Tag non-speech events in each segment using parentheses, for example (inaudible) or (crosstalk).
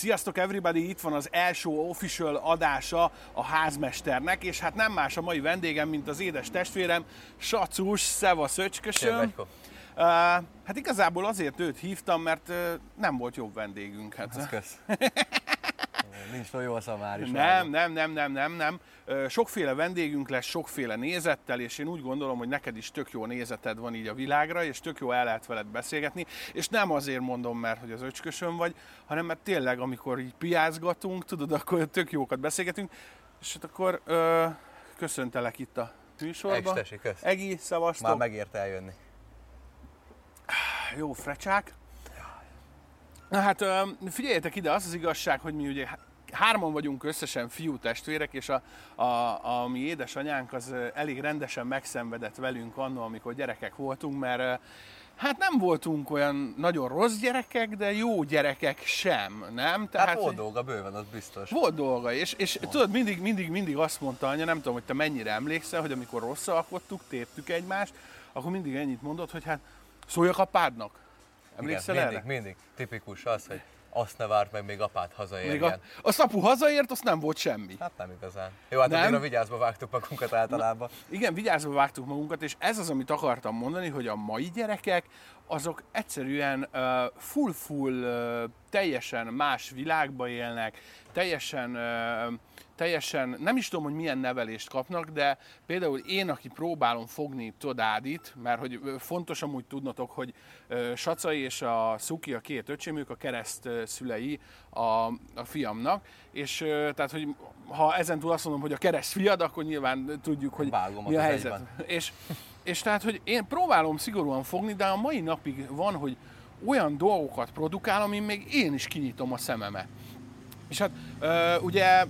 Sziasztok everybody, itt van az első official adása a házmesternek, és hát nem más a mai vendégem, mint az édes testvérem, Sacus, szevasz öcskösöm. Uh, hát igazából azért őt hívtam, mert uh, nem volt jobb vendégünk. Hát. Ez kösz. (laughs) Nincs túl jó a szamár is. Nem, nem, nem, nem, nem, nem. Sokféle vendégünk lesz, sokféle nézettel, és én úgy gondolom, hogy neked is tök jó nézeted van így a világra, és tök jó el lehet veled beszélgetni, és nem azért mondom, mert hogy az öcskösön vagy, hanem mert tényleg, amikor így piázgatunk, tudod, akkor tök jókat beszélgetünk, és hát akkor ö, köszöntelek itt a műsorban. Egstesi, kösz. Egi, szavaztok. Már megért eljönni. Jó frecsák. Na hát figyeljetek ide, az az igazság, hogy mi ugye hárman vagyunk összesen fiú testvérek, és a, a, a mi édesanyánk az elég rendesen megszenvedett velünk annól, amikor gyerekek voltunk, mert hát nem voltunk olyan nagyon rossz gyerekek, de jó gyerekek sem, nem? Tehát hát volt dolga, bőven, az biztos. Volt dolga, és, és tudod, mindig, mindig, mindig azt mondta anya, nem tudom, hogy te mennyire emlékszel, hogy amikor rosszalkodtuk, téptük egymást, akkor mindig ennyit mondott, hogy hát szóljak apádnak. Emlékszel Igen, erre? mindig, mindig. Tipikus az, hogy azt ne várt meg, még apát hazaérjen. Még a, a apu hazaért, azt nem volt semmi. Hát nem igazán. Jó, hát nem? a vigyázba vágtuk magunkat általában. Na, igen, vigyázba vágtuk magunkat, és ez az, amit akartam mondani, hogy a mai gyerekek, azok egyszerűen full-full, teljesen más világba élnek, teljesen teljesen, nem is tudom, hogy milyen nevelést kapnak, de például én, aki próbálom fogni Todádit, mert hogy fontos amúgy tudnotok, hogy Sacai és a Szuki, a két öcsém, ők a kereszt szülei a, a fiamnak, és tehát, hogy ha ezentúl azt mondom, hogy a kereszt fiad, akkor nyilván tudjuk, hogy Vágom mi a helyzet. És, és tehát, hogy én próbálom szigorúan fogni, de a mai napig van, hogy olyan dolgokat produkál, amin még én is kinyitom a szememet. És hát ugye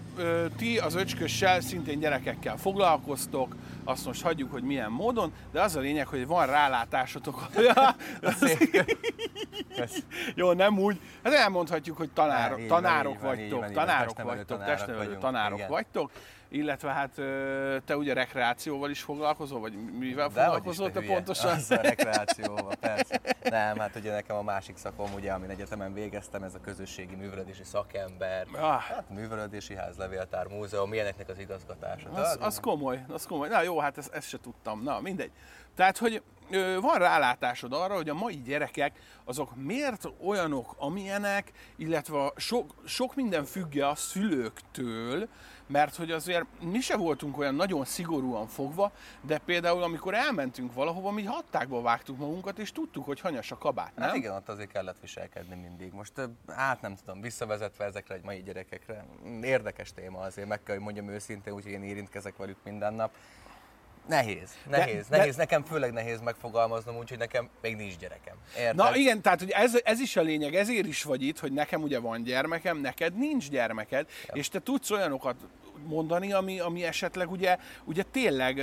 ti az öcskössel szintén gyerekekkel foglalkoztok, azt most hagyjuk, hogy milyen módon, de az a lényeg, hogy van rálátásotok. (laughs) Jó, nem úgy. Hát elmondhatjuk, hogy tanár, tanárok vagytok, tanárok vagytok, testnevelő tanárok vagytok illetve hát te ugye rekreációval is foglalkozol, vagy mivel De foglalkozol te pontosan? Az a rekreációval, persze. Nem, hát ugye nekem a másik szakom, ugye, amin egyetemen végeztem, ez a közösségi művelődési szakember, ah. hát művelődési ház, levéltár, múzeum, ilyeneknek az igazgatása. Az, az komoly, az komoly. Na jó, hát ezt, ezt se tudtam. Na, mindegy. Tehát, hogy van rálátásod arra, hogy a mai gyerekek azok miért olyanok, amilyenek, illetve sok, sok minden függe a szülőktől, mert hogy azért mi se voltunk olyan nagyon szigorúan fogva, de például amikor elmentünk valahova, mi hattákba vágtuk magunkat, és tudtuk, hogy hanyas a kabát, nem? Hát igen, ott azért kellett viselkedni mindig. Most hát nem tudom, visszavezetve ezekre egy mai gyerekekre, érdekes téma azért, meg kell, hogy mondjam őszintén, úgyhogy én érintkezek velük minden nap. Nehéz, nehéz, de, nehéz. De... Nekem főleg nehéz megfogalmaznom úgy, hogy nekem még nincs gyerekem. Érted? Na igen, tehát hogy ez, ez is a lényeg, ezért is vagy itt, hogy nekem ugye van gyermekem, neked nincs gyermeked, ja. és te tudsz olyanokat mondani, ami, ami esetleg ugye, ugye tényleg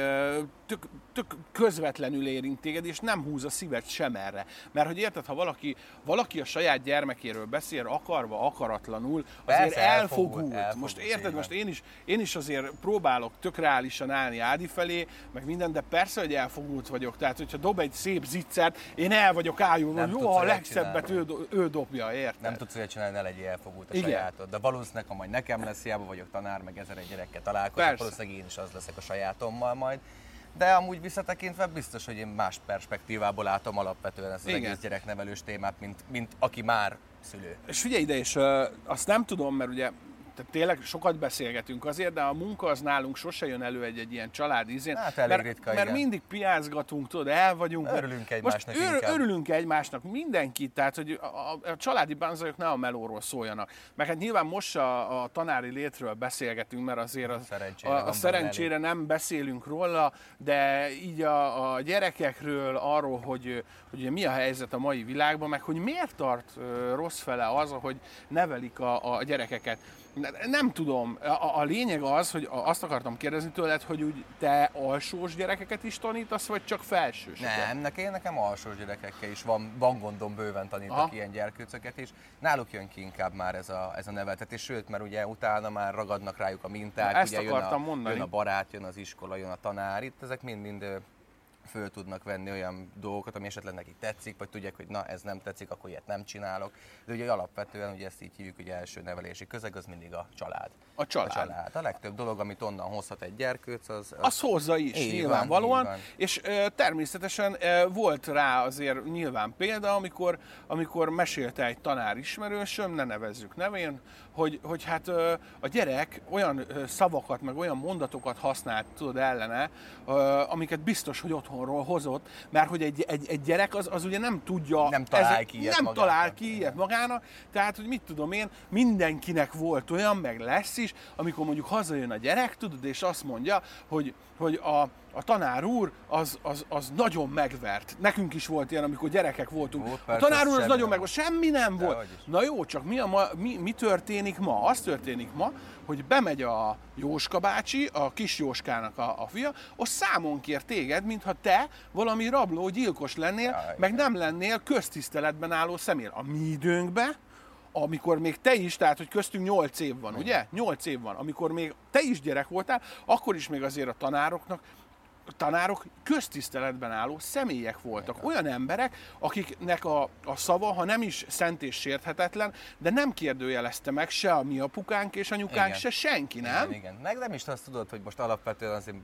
tök, tök közvetlenül érint téged, és nem húz a szíved sem erre. Mert hogy érted, ha valaki, valaki a saját gyermekéről beszél, akarva, akaratlanul, azért Persze, elfogult. elfogult. Most érted, most én is, én is azért próbálok tök reálisan állni Ádi felé, meg minden, de persze, hogy elfogult vagyok. Tehát, hogyha dob egy szép zicsert, én el vagyok ájulva, hogy jó, a legszebbet ő, ő dobja, érted? Nem tudsz olyat csinálni, ne legyél elfogult a Igen. sajátod. De valószínűleg, ha majd nekem lesz, hiába vagyok tanár, meg ezer egy gyerekkel találkozok, valószínűleg én is az leszek a sajátommal majd de amúgy visszatekintve biztos, hogy én más perspektívából látom alapvetően ezt az Igen. egész gyereknevelős témát, mint, mint aki már szülő. És figyelj ide, és uh, azt nem tudom, mert ugye tehát tényleg sokat beszélgetünk azért, de a munka az nálunk sose jön elő egy, egy ilyen család ízén. Hát elég mert, ritka, mert mindig piázgatunk, tudod, el vagyunk. Örülünk egymásnak Most ör, örülünk egymásnak, mindenki, tehát hogy a, a, a családi bánzajok ne a melóról szóljanak. Meg hát nyilván most a, a tanári létről beszélgetünk, mert azért az, szerencsére, a, a szerencsére nem beszélünk róla, de így a, a gyerekekről, arról, hogy, hogy mi a helyzet a mai világban, meg hogy miért tart rossz fele az, hogy nevelik a, a gyerekeket. Nem tudom. A, a lényeg az, hogy azt akartam kérdezni tőled, hogy úgy te alsós gyerekeket is tanítasz, vagy csak felsős? Nem, nekem, nekem alsós gyerekekkel is van, van gondom bőven tanítok Aha. ilyen gyerkőcöket is. Náluk jön ki inkább már ez a, ez a neveltetés, sőt, mert ugye utána már ragadnak rájuk a minták, Ezt ugye jön a, mondani. jön a barát, jön az iskola, jön a tanár, itt ezek mind-mind föl tudnak venni olyan dolgokat, ami esetleg nekik tetszik, vagy tudják, hogy na ez nem tetszik, akkor ilyet nem csinálok. De ugye alapvetően, ugye ezt így hívjuk, hogy első nevelési közeg, az mindig a család. A család. A, család. a legtöbb dolog, amit onnan hozhat egy gyerkőc, az... Az, az hozza is, így nyilvánvalóan. Van, és e, természetesen e, volt rá azért nyilván példa, amikor, amikor mesélte egy tanár ismerősöm, ne nevezzük nevén, hogy, hogy hát a gyerek olyan szavakat, meg olyan mondatokat használt, tudod, ellene, amiket biztos, hogy otthonról hozott, mert hogy egy, egy, egy gyerek az, az ugye nem tudja... Nem talál ki ilyet Nem magának. talál ki ilyet magának, tehát, hogy mit tudom én, mindenkinek volt olyan, meg lesz is, amikor mondjuk hazajön a gyerek, tudod, és azt mondja, hogy, hogy a, a tanár úr az, az, az nagyon megvert. Nekünk is volt ilyen, amikor gyerekek voltunk. Ó, a tanár úr az nagyon megvert, semmi nem volt. Na jó, csak mi, a ma, mi, mi történik ma? Az történik ma, hogy bemegy a Jóska bácsi, a kis Jóskának a, a fia, az számon kér téged, mintha te valami rabló, gyilkos lennél, Jaj, meg nem lennél köztiszteletben álló személy. A mi időnkben amikor még te is, tehát hogy köztünk 8 év van, ugye? 8 év van, amikor még te is gyerek voltál, akkor is még azért a tanároknak tanárok köztiszteletben álló személyek voltak. Olyan emberek, akiknek a, a szava, ha nem is szent és sérthetetlen, de nem kérdőjelezte meg se a mi apukánk és anyukánk, igen. se senki, nem? Igen, igen. Meg nem is azt tudod, hogy most alapvetően azért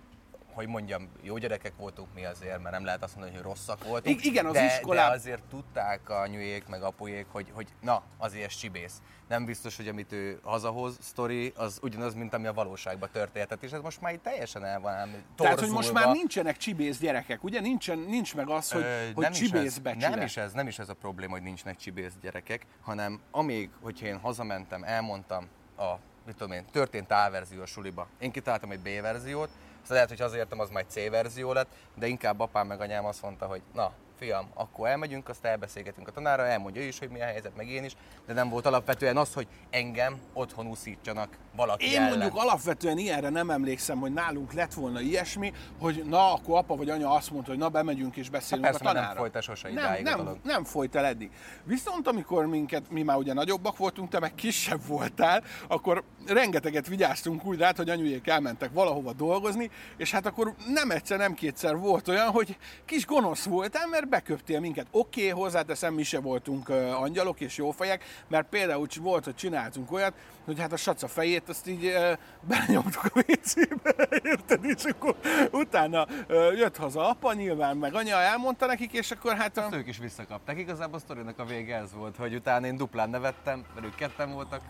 hogy mondjam, jó gyerekek voltunk mi azért, mert nem lehet azt mondani, hogy rosszak voltunk. I- igen, az de, iskolában. De azért tudták a anyujék, meg apujék, hogy, hogy na, azért csibész. Nem biztos, hogy amit ő hazahoz, sztori, az ugyanaz, mint ami a valóságban történt. És ez most már így teljesen el van Tehát, hogy most már nincsenek csibész gyerekek, ugye? Nincsen, nincs meg az, hogy, Ö, hogy is ez, nem is, ez, nem is ez a probléma, hogy nincsenek csibész gyerekek, hanem amíg, hogyha én hazamentem, elmondtam a mit tudom én, történt A verzió suliba. Én kitaláltam egy B verziót, Szóval lehet, hogy azért az majd C verzió lett, de inkább apám meg anyám azt mondta, hogy na, fiam, akkor elmegyünk, azt elbeszélgetünk a tanára, elmondja ő is, hogy mi a helyzet, meg én is, de nem volt alapvetően az, hogy engem otthon úszítsanak valaki Én ellen. mondjuk alapvetően ilyenre nem emlékszem, hogy nálunk lett volna ilyesmi, hogy na, akkor apa vagy anya azt mondta, hogy na, bemegyünk és beszélünk hát a tanára. nem folyt el sose nem, nem, nem folyt el eddig. Viszont amikor minket, mi már ugye nagyobbak voltunk, te meg kisebb voltál, akkor rengeteget vigyáztunk úgy rá, hogy anyujék elmentek valahova dolgozni, és hát akkor nem egyszer, nem kétszer volt olyan, hogy kis gonosz voltál, mert beköptél minket. Oké, okay, hozzáteszem, mi se voltunk uh, angyalok és jófejek, mert például volt, hogy csináltunk olyat, hogy hát a saca fejét azt így uh, belenyomtuk a WC-be, (laughs) érted? És akkor utána uh, jött haza apa, nyilván meg anya elmondta nekik, és akkor hát... A... ők is visszakapták. Igazából a sztorinak a vége ez volt, hogy utána én duplán nevettem, mert ők ketten voltak,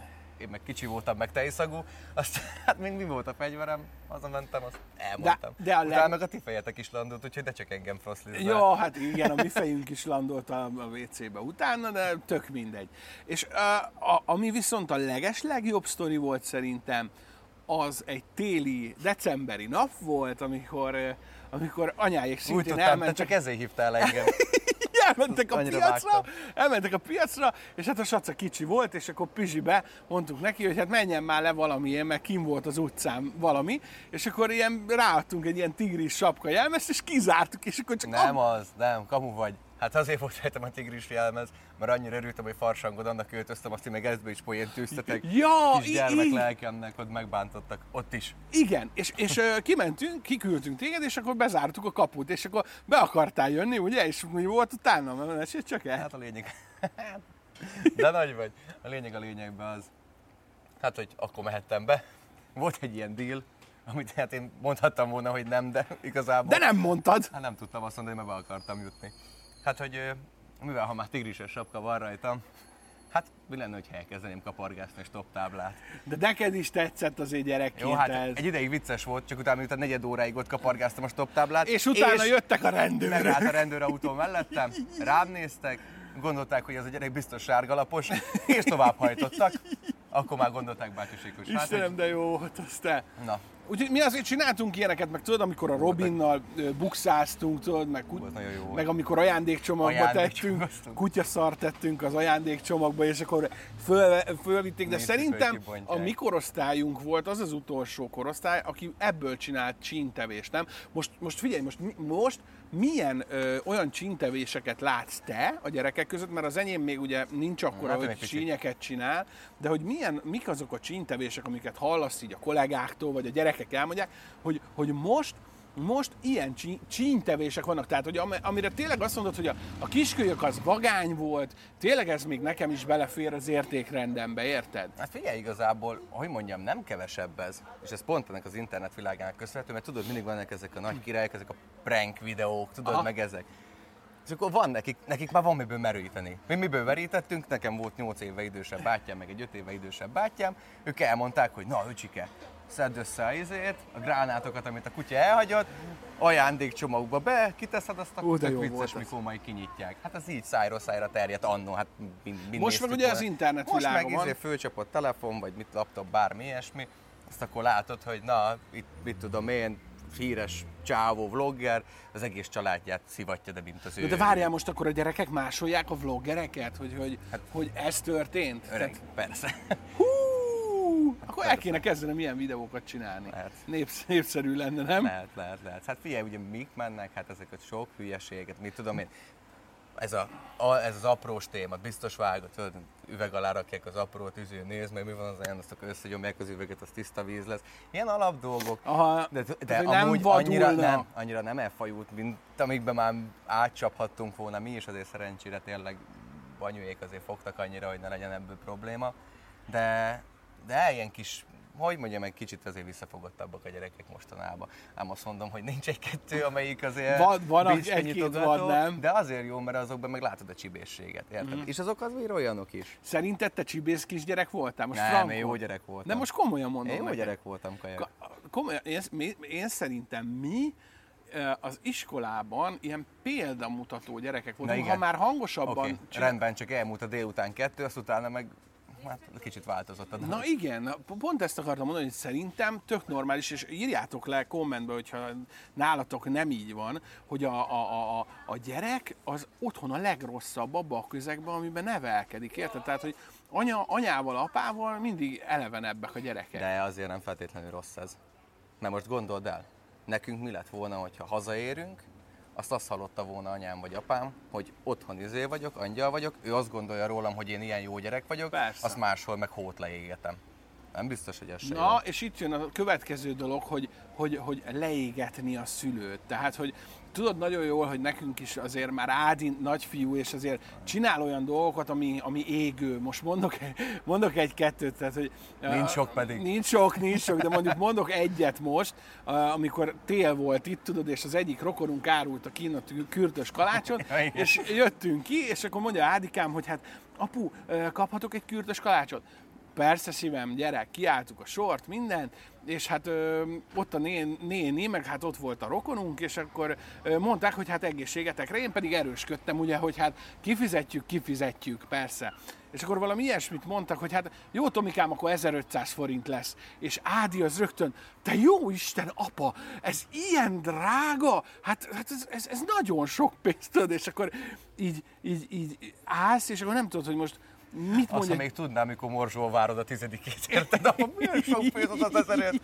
én meg kicsi voltam, meg tejszagú, azt (laughs) hát még mi volt a fegyverem, mentem, azt elmondtam. De, de a Utána meg a ti fejetek is landolt, úgyhogy ne csak engem froszlizzál. Jó, hát igen, a mi fejünk is landolt a, a WC-be utána, de tök mindegy. És a, a, ami viszont a leges legjobb sztori volt szerintem, az egy téli, decemberi nap volt, amikor, amikor anyáik szintén Úgy tudtam, elment. csak ezért hívtál engem. (laughs) elmentek a Annyira piacra, vágtam. elmentek a piacra, és hát a saca kicsi volt, és akkor Pizsibe mondtuk neki, hogy hát menjen már le valamiért, mert kim volt az utcán valami, és akkor ilyen ráadtunk egy ilyen tigris sapka jelmezt, és kizártuk, és akkor csak... Nem az, nem, kamu vagy. Hát azért volt rajtam a tigris jelmez, mert annyira örültem, hogy farsangod, annak költöztem, azt meg ezbe is poént tűztetek. Ja, Kis gyermek lelkemnek, ott megbántottak, ott is. Igen, és, és kimentünk, kiküldtünk téged, és akkor bezártuk a kaput, és akkor be akartál jönni, ugye? És mi volt utána? Mesélj csak el. Hát a lényeg. (laughs) De nagy vagy. A lényeg a lényegben az. Hát, hogy akkor mehettem be. Volt egy ilyen deal, amit hát én mondhattam volna, hogy nem, de igazából... De nem mondtad! Hát nem tudtam azt mondani, mert be akartam jutni. Hát, hogy mivel ha már tigrises sapka van rajtam, Hát mi lenne, hogy elkezdeném kapargászni a stop táblát. De neked is tetszett az egy gyerek Jó, hát ez. egy ideig vicces volt, csak utána miután negyed óráig ott kapargáztam a stop táblát. És utána és jöttek a rendőrök. Megállt a rendőrautó mellettem, rám néztek, gondolták, hogy ez a gyerek biztos sárgalapos, és tovább hajtottak. Akkor már gondolták bácsisékos. Istenem, hát, de jó volt az te. Na, Úgyhogy mi azért csináltunk ilyeneket, meg tudod, amikor a Robinnal bukszáztunk, tudod, meg, kut- meg amikor ajándékcsomagba Ajándékcsomag tettünk, kutyaszart tettünk az ajándékcsomagba, és akkor föl, fölvitték, de Nézd, szerintem a mi korosztályunk volt az az utolsó korosztály, aki ebből csinált csíntevést, nem? Most, most figyelj, most, most milyen ö, olyan csíntevéseket látsz te a gyerekek között, mert az enyém még ugye nincs akkor, hát, hogy csínyeket csinál, de hogy milyen, mik azok a csíntevések, amiket hallasz így a kollégáktól, vagy a gyerekek elmondják, hogy, hogy most most ilyen csí- csínytevések vannak, tehát hogy amire tényleg azt mondod, hogy a, a kiskölyök az vagány volt, tényleg ez még nekem is belefér az értékrendembe, érted? Hát figyelj, igazából, hogy mondjam, nem kevesebb ez, és ez pont ennek az internet világának köszönhető, mert tudod, mindig vannak ezek a nagy királyok, ezek a prank videók, tudod, Aha. meg ezek. És akkor van nekik, nekik már van miből meríteni. Mi miből verítettünk, nekem volt 8 éve idősebb bátyám, meg egy 5 éve idősebb bátyám, ők elmondták, hogy na, öcsike, szedd össze a izét, a gránátokat, amit a kutya elhagyott, ajándékcsomagba be, kiteszed azt a Ó, tök vicces, mikor majd kinyitják. Hát az így szájról szájra terjedt annó, hát mind, mind Most meg ugye az internet Most meg izé fölcsapott telefon, vagy mit laptop, bármi ilyesmi, azt akkor látod, hogy na, itt mit tudom én, híres csávó vlogger, az egész családját szivatja, de mint az ő. De várjál most akkor a gyerekek másolják a vloggereket, hogy, hogy, hát, hogy ez történt? Öreg, Tehát... persze. Hú, akkor el kéne kezdenem ilyen videókat csinálni. Lehet. Népsz, népszerű lenne, nem? Lehet, lehet, lehet. Hát figyelj, ugye mik mennek, hát ezeket sok hülyeséget, mit tudom én, ez, a, a, ez az aprós téma, biztos vágod, tudod, üveg alá rakják az apró tűző, nézd meg, mi van az olyan, azt akkor összegyomják az üveget, az tiszta víz lesz. Ilyen alap dolgok. Aha, de, de amúgy nem annyira nem, annyira nem elfajult, mint amikben már átcsaphattunk volna mi is, azért szerencsére tényleg banyuék azért fogtak annyira, hogy ne legyen ebből probléma. De, de ilyen kis hogy mondjam, egy kicsit azért visszafogottabbak a gyerekek mostanában. Ám azt mondom, hogy nincs egy-kettő, amelyik azért van, van egy-két van, nem? De azért jó, mert azokban meg látod a csibészséget, érted? Mm. És azok azért olyanok is. Szerinted te csibész kisgyerek voltál? Most Nem, én jó gyerek voltam. De most komolyan mondom. Én jó neked. gyerek voltam, kajak. Komolyan, én, én szerintem mi az iskolában ilyen példamutató gyerekek voltunk, ha már hangosabban... Okay. Csinál... Rendben, csak elmúlt a délután kettő, azt utána meg hát kicsit változott a dolog. Na igen, pont ezt akartam mondani, hogy szerintem tök normális, és írjátok le kommentbe, hogyha nálatok nem így van, hogy a, a, a, a gyerek az otthon a legrosszabb abban a közegben, amiben nevelkedik, érted? Tehát, hogy anya, anyával, apával mindig elevenebbek a gyerekek. De azért nem feltétlenül rossz ez. Mert most gondold el, nekünk mi lett volna, hogyha hazaérünk, azt azt hallotta volna anyám vagy apám, hogy otthon izé vagyok, angyal vagyok, ő azt gondolja rólam, hogy én ilyen jó gyerek vagyok, Persze. azt máshol meg hót leégetem. Nem biztos, hogy ez Na, jó. és itt jön a következő dolog, hogy, hogy, hogy leégetni a szülőt. Tehát, hogy tudod nagyon jól, hogy nekünk is azért már Ádi nagyfiú, és azért csinál olyan dolgokat, ami, ami égő. Most mondok, mondok egy-kettőt, tehát hogy... Nincs sok pedig. Nincs sok, nincs sok, de mondjuk mondok egyet most, amikor tél volt itt, tudod, és az egyik rokonunk árult a kínat kürtös kalácsot, (laughs) és jöttünk ki, és akkor mondja Ádikám, hogy hát apu, kaphatok egy kürtös kalácsot? Persze szívem, gyerek, kiálltuk a sort, mindent, és hát ö, ott a nén, néni, meg hát ott volt a rokonunk, és akkor ö, mondták, hogy hát egészségetekre, én pedig erősködtem, ugye, hogy hát kifizetjük, kifizetjük, persze. És akkor valami ilyesmit mondtak, hogy hát jó Tomikám, akkor 1500 forint lesz. És Ádi az rögtön, te jó Isten, apa, ez ilyen drága? Hát, hát ez, ez, ez nagyon sok pénzt, és akkor így, így, így állsz, és akkor nem tudod, hogy most Mit Azt, ha még tudnám, mikor morzsol várod a tizedikét, érted? Akkor milyen (laughs) sok pénz az ezerért?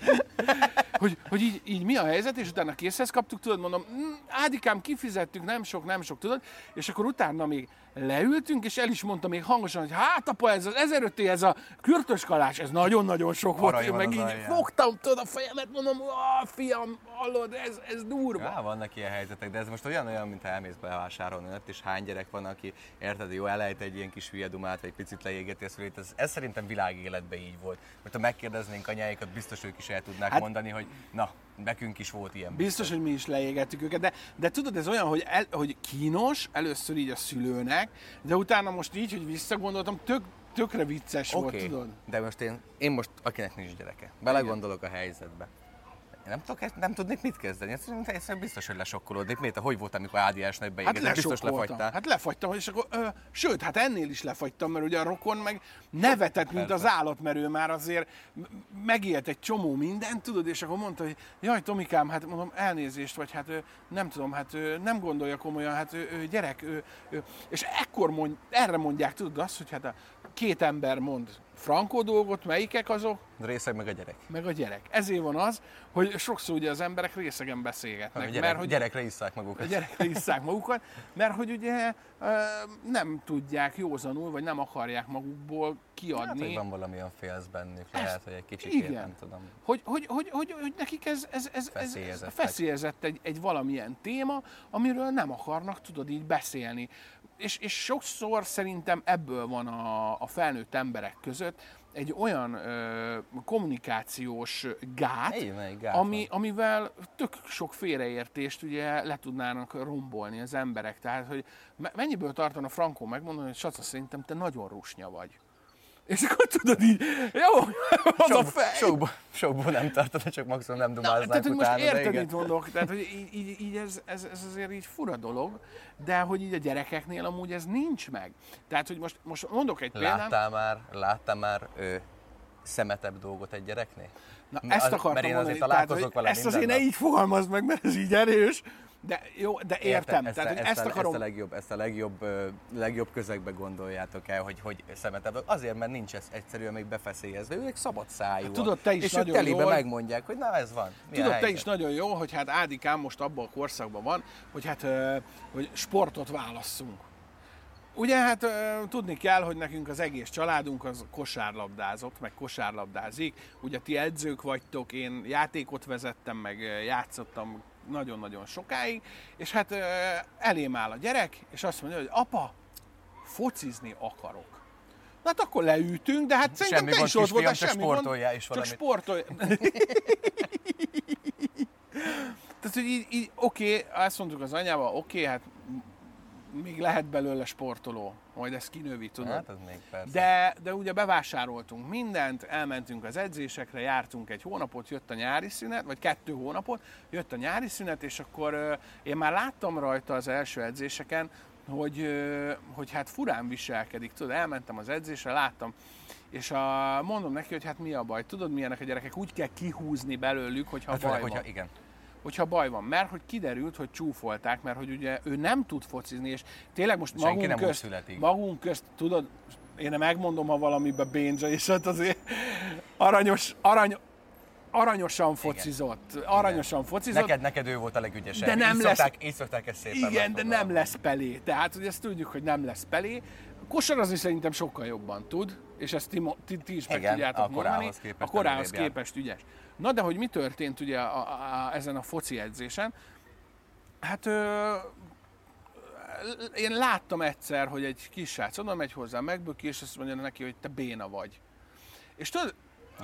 hogy, hogy így, így, mi a helyzet, és utána készhez kaptuk, tudod, mondom, mm, Ádikám, kifizettük, nem sok, nem sok, tudod, és akkor utána még leültünk, és el is mondta még hangosan, hogy hát apa, ez az 1500 ez a kürtös kalács, ez nagyon-nagyon sok Arra volt. Én meg így alján. fogtam, tudod, a fejemet, mondom, a fiam, hallod, ez, ez durva. Ja, vannak ilyen helyzetek, de ez most olyan, olyan mint elmész bevásárolni, és hány gyerek van, aki érted, jó, elejt egy ilyen kis hülye dumát, vagy picit leégeti a szülét. Ez, ez szerintem világéletben így volt. Mert ha megkérdeznénk anyáikat, biztos ők is el tudnák hát, mondani, hogy na, nekünk is volt ilyen. Biztos, biztos hogy mi is leégettük őket, de, de tudod, ez olyan, hogy, el, hogy kínos először így a szülőnek, de utána most így, hogy visszagondoltam, tök, tökre vicces okay, volt, tudod? de most én, én most, akinek nincs gyereke, belegondolok a helyzetbe nem, tudok, nem tudnék mit kezdeni. Egyszerűen biztos, hogy lesokkolódnék. Miért? Hogy volt, amikor ADS-nek beégett? Hát biztos lefagytál. Hát lefagytam, és akkor, ö, sőt, hát ennél is lefagytam, mert ugye a rokon meg nevetett, mint az állat, mert ő már azért megélt egy csomó mindent, tudod, és akkor mondta, hogy jaj, Tomikám, hát mondom, elnézést, vagy hát nem tudom, hát nem gondolja komolyan, hát gyerek, ő, ő. és ekkor mond, erre mondják, tudod azt, hogy hát a két ember mond frankó dolgot, melyikek azok? Részeg meg a gyerek. Meg a gyerek. Ezért van az, hogy sokszor ugye az emberek részegen beszélgetnek. A gyerek, mert, hogy gyerekre isszák magukat. A gyerekre isszák magukat, mert hogy ugye nem tudják józanul, vagy nem akarják magukból kiadni. Hát, hogy van valamilyen félsz bennük, Ezt, lehet, hogy egy kicsit igen. nem tudom. Hogy, hogy, hogy, hogy, hogy nekik ez, ez, ez, ez, ez feszélyezett egy, egy valamilyen téma, amiről nem akarnak, tudod így beszélni és, és sokszor szerintem ebből van a, a felnőtt emberek között egy olyan ö, kommunikációs gát, gát ami, amivel tök sok félreértést ugye le tudnának rombolni az emberek. Tehát, hogy mennyiből tartana Frankó megmondani, hogy Saca, szerintem te nagyon rusnya vagy. És akkor tudod így, jó, az sok, a fej. Sokból, sokból nem tartana, csak maximum nem dumáznák Na, Tehát, hogy most érted, mit mondok, tehát, hogy így, így, így ez, ez, ez, azért így fura dolog, de hogy így a gyerekeknél amúgy ez nincs meg. Tehát, hogy most, most mondok egy példát. Láttál már, láttál már ő, szemetebb dolgot egy gyereknél? Na, ezt akartam mert én mondani, tehát, hogy vele ezt azért ne így fogalmazd meg, mert ez így erős, de jó, de értem. ezt, Tehát, ezt, ezt, akarom... ezt, a legjobb, ezt a legjobb, legjobb közegbe gondoljátok el, hogy, hogy szemetebb. Azért, mert nincs ez egyszerűen még befeszélyezve. Ők szabad szájú. Hát, tudod, te is és nagyon telibe jól, megmondják, hogy na ez van. Mi tudod, te is nagyon jó, hogy hát Ádikám most abban a korszakban van, hogy hát hogy sportot válasszunk. Ugye hát tudni kell, hogy nekünk az egész családunk az kosárlabdázott, meg kosárlabdázik. Ugye ti edzők vagytok, én játékot vezettem, meg játszottam nagyon-nagyon sokáig, és hát elém áll a gyerek, és azt mondja, hogy apa, focizni akarok. Na hát akkor leütünk, de hát szerintem semmi te is ott voltál, semmi sportoljál is valamit. Csak sportolj. (laughs) Tehát, hogy így, így oké, okay, azt mondtuk az anyával, oké, okay, hát még lehet belőle sportoló, majd ezt kinövi, tudod? Hát, ez még persze. De, de ugye bevásároltunk mindent, elmentünk az edzésekre, jártunk egy hónapot, jött a nyári szünet, vagy kettő hónapot, jött a nyári szünet, és akkor én már láttam rajta az első edzéseken, hogy, hogy hát furán viselkedik, tudod, elmentem az edzésre, láttam, és a, mondom neki, hogy hát mi a baj, tudod milyenek a gyerekek, úgy kell kihúzni belőlük, hogyha hát baj van. Hogyha, igen hogyha baj van. Mert hogy kiderült, hogy csúfolták, mert hogy ugye ő nem tud focizni, és tényleg most Senki magunk közt, magunk közt, tudod, én nem megmondom, ha valamibe bénzsa, és hát azért aranyos, arany, aranyosan focizott. Igen. Aranyosan focizott. Neked, neked ő volt a legügyesebb. De nem így lesz... Szokták, így szokták ezt szépen Igen, de nem lesz pelé. Tehát, hogy ezt tudjuk, hogy nem lesz pelé. Kosarazni szerintem sokkal jobban tud, és ezt ti, ti, ti is meg tudjátok a mondani. Képest a korához képest ügyes. Na de hogy mi történt ugye a, a, a, ezen a foci edzésen? Hát ö, én láttam egyszer, hogy egy kis srác oda megy hozzá, megböki, és azt mondja neki, hogy te béna vagy. És tudod,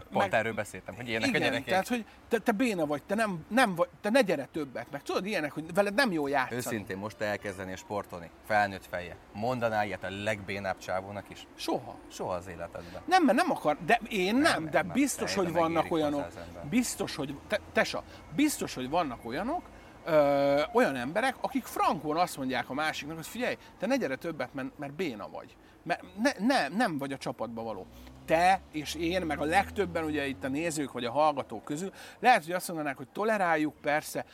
Pont meg, erről beszéltem, hogy ilyenek igen, a gyerekek. tehát, hogy te, te béna vagy, te, nem, nem vagy, te ne gyere többet, meg tudod ilyenek, hogy veled nem jó játszani. Őszintén most elkezdeni sportolni, felnőtt feje. Mondanál ilyet a legbénább csávónak is? Soha. Soha az életedben. Nem, mert nem akar, de én nem, nem de nem, biztos, hogy vannak olyanok, biztos, hogy, te, tesa, biztos, hogy vannak olyanok, ö, olyan emberek, akik frankon azt mondják a másiknak, hogy figyelj, te ne gyere többet, mert, mert béna vagy. Mert ne, ne, nem vagy a csapatba való te és én, meg a legtöbben ugye itt a nézők vagy a hallgatók közül, lehet, hogy azt mondanák, hogy toleráljuk, persze,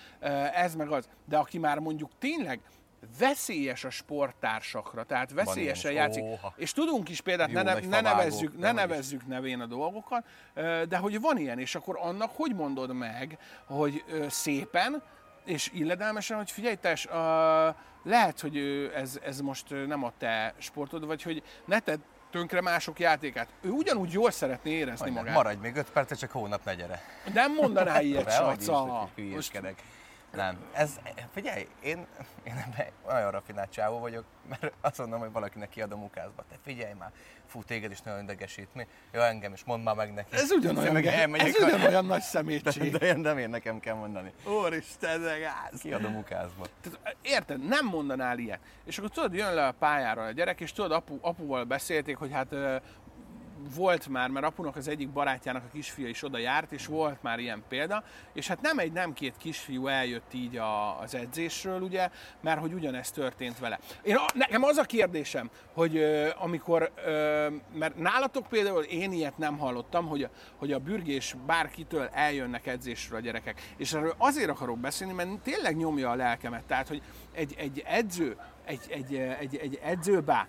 ez meg az, de aki már mondjuk tényleg veszélyes a sporttársakra, tehát veszélyesen játszik. Óha. És tudunk is példát, Jó, ne, ne, nevezzük, ne nevezzük nevén a dolgokat, de hogy van ilyen, és akkor annak hogy mondod meg, hogy szépen, és illedelmesen, hogy figyelj, tes, lehet, hogy ez, ez most nem a te sportod, vagy hogy ne tedd tönkre mások játékát. Ő ugyanúgy jól szeretné érezni Majd magát. Maradj még öt percet, csak hónap ne gyere. Nem mondaná ilyet, Saca. Most... Nem. Ez, figyelj, én, én olyan rafinált csávó vagyok, mert azt mondom, hogy valakinek kiadom ukázba. Te figyelj már, fú, téged is nagyon idegesít. Mi? Jó, engem is, mondd már meg neki. Ez ugyanolyan, meg, ez ugyanolyan nagy (laughs) szemétség. De, de, de, miért nekem kell mondani? Úristen, de gáz. Kiadom ukázba. Tehát, érted, nem mondanál ilyet. És akkor tudod, jön le a pályára a gyerek, és tudod, apu, apuval beszélték, hogy hát volt már, mert apunak az egyik barátjának a kisfia is oda járt, és volt már ilyen példa, és hát nem egy, nem két kisfiú eljött így a, az edzésről, ugye, mert hogy ugyanezt történt vele. Én, nekem az a kérdésem, hogy ö, amikor, ö, mert nálatok például én ilyet nem hallottam, hogy a, hogy a bürgés bárkitől eljönnek edzésről a gyerekek. És erről azért akarok beszélni, mert tényleg nyomja a lelkemet. Tehát, hogy egy, egy edző, egy, egy, egy, egy edzőbá,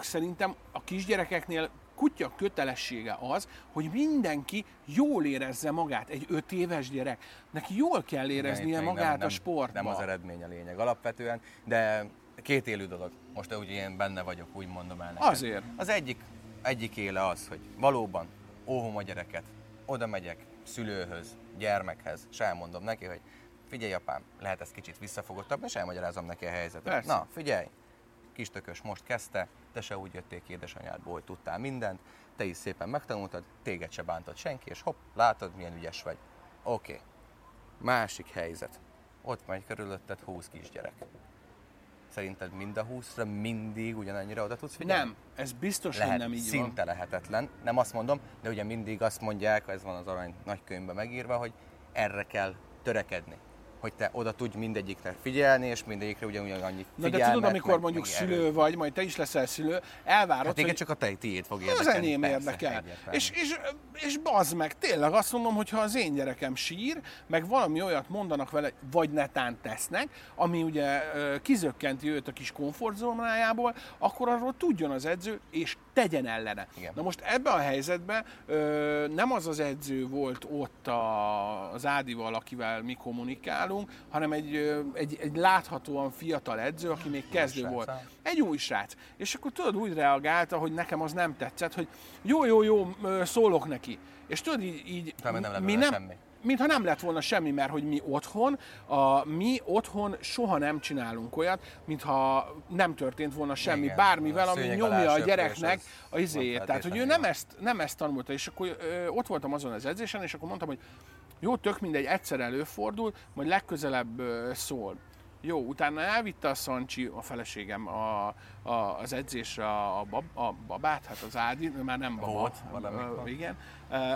szerintem a kisgyerekeknél kutya kötelessége az, hogy mindenki jól érezze magát. Egy öt éves gyerek, neki jól kell éreznie Igen, magát nem, nem, a sportban. Nem az eredmény a lényeg alapvetően, de két élő dolog. Most úgy én benne vagyok, úgy mondom el neked. Azért. Az egyik, egyik éle az, hogy valóban óvom a gyereket, oda megyek szülőhöz, gyermekhez, és elmondom neki, hogy figyelj apám, lehet ez kicsit visszafogottabb, és elmagyarázom neki a helyzetet. Persze. Na, figyelj, kis tökös most kezdte, te se úgy jöttél ki édesanyádból, hogy tudtál mindent, te is szépen megtanultad, téged se bántott senki, és hopp, látod, milyen ügyes vagy. Oké. Okay. Másik helyzet. Ott megy körülötted 20 kisgyerek. Szerinted mind a 20-ra mindig ugyanannyira oda tudsz figyelni? Nem, ez biztos, Lehet, hogy nem így szinte van. lehetetlen. Nem azt mondom, de ugye mindig azt mondják, ez van az arany nagykönyvben megírva, hogy erre kell törekedni hogy te oda tudj mindegyikre figyelni, és mindegyikre ugyanúgy annyit Na de tudod, amikor meg, mondjuk meg szülő erőt. vagy, majd te is leszel szülő, elvárod, hát igen, hogy... csak a te tiéd fog érdekelni. Az enyém érdekel. És, és, és bazd meg, tényleg azt mondom, hogy ha az én gyerekem sír, meg valami olyat mondanak vele, vagy netán tesznek, ami ugye kizökkenti őt a kis komfortzónájából, akkor arról tudjon az edző, és tegyen ellene. Igen. Na most ebbe a helyzetben ö, nem az az edző volt ott a, az Ádival, akivel mi kommunikálunk, hanem egy, ö, egy, egy láthatóan fiatal edző, aki még kezdő új volt. Srác, egy új srác. És akkor tudod, úgy reagálta, hogy nekem az nem tetszett, hogy jó, jó, jó, szólok neki. És tudod, így, így nem mi nem, semmi mintha nem lett volna semmi, mert hogy mi otthon, a, mi otthon soha nem csinálunk olyat, mintha nem történt volna semmi, Igen, bármivel, ami nyomja a gyereknek a izéjét. Tehát, hogy ő nem ezt, nem ezt tanulta, és akkor ö, ott voltam azon az edzésen, és akkor mondtam, hogy jó, tök mindegy, egyszer előfordul, majd legközelebb ö, szól. Jó, utána elvitte a Szancsi, a feleségem a, a, az edzésre a, bab, a babát, hát az Ádi, már nem baba. Volt. Igen,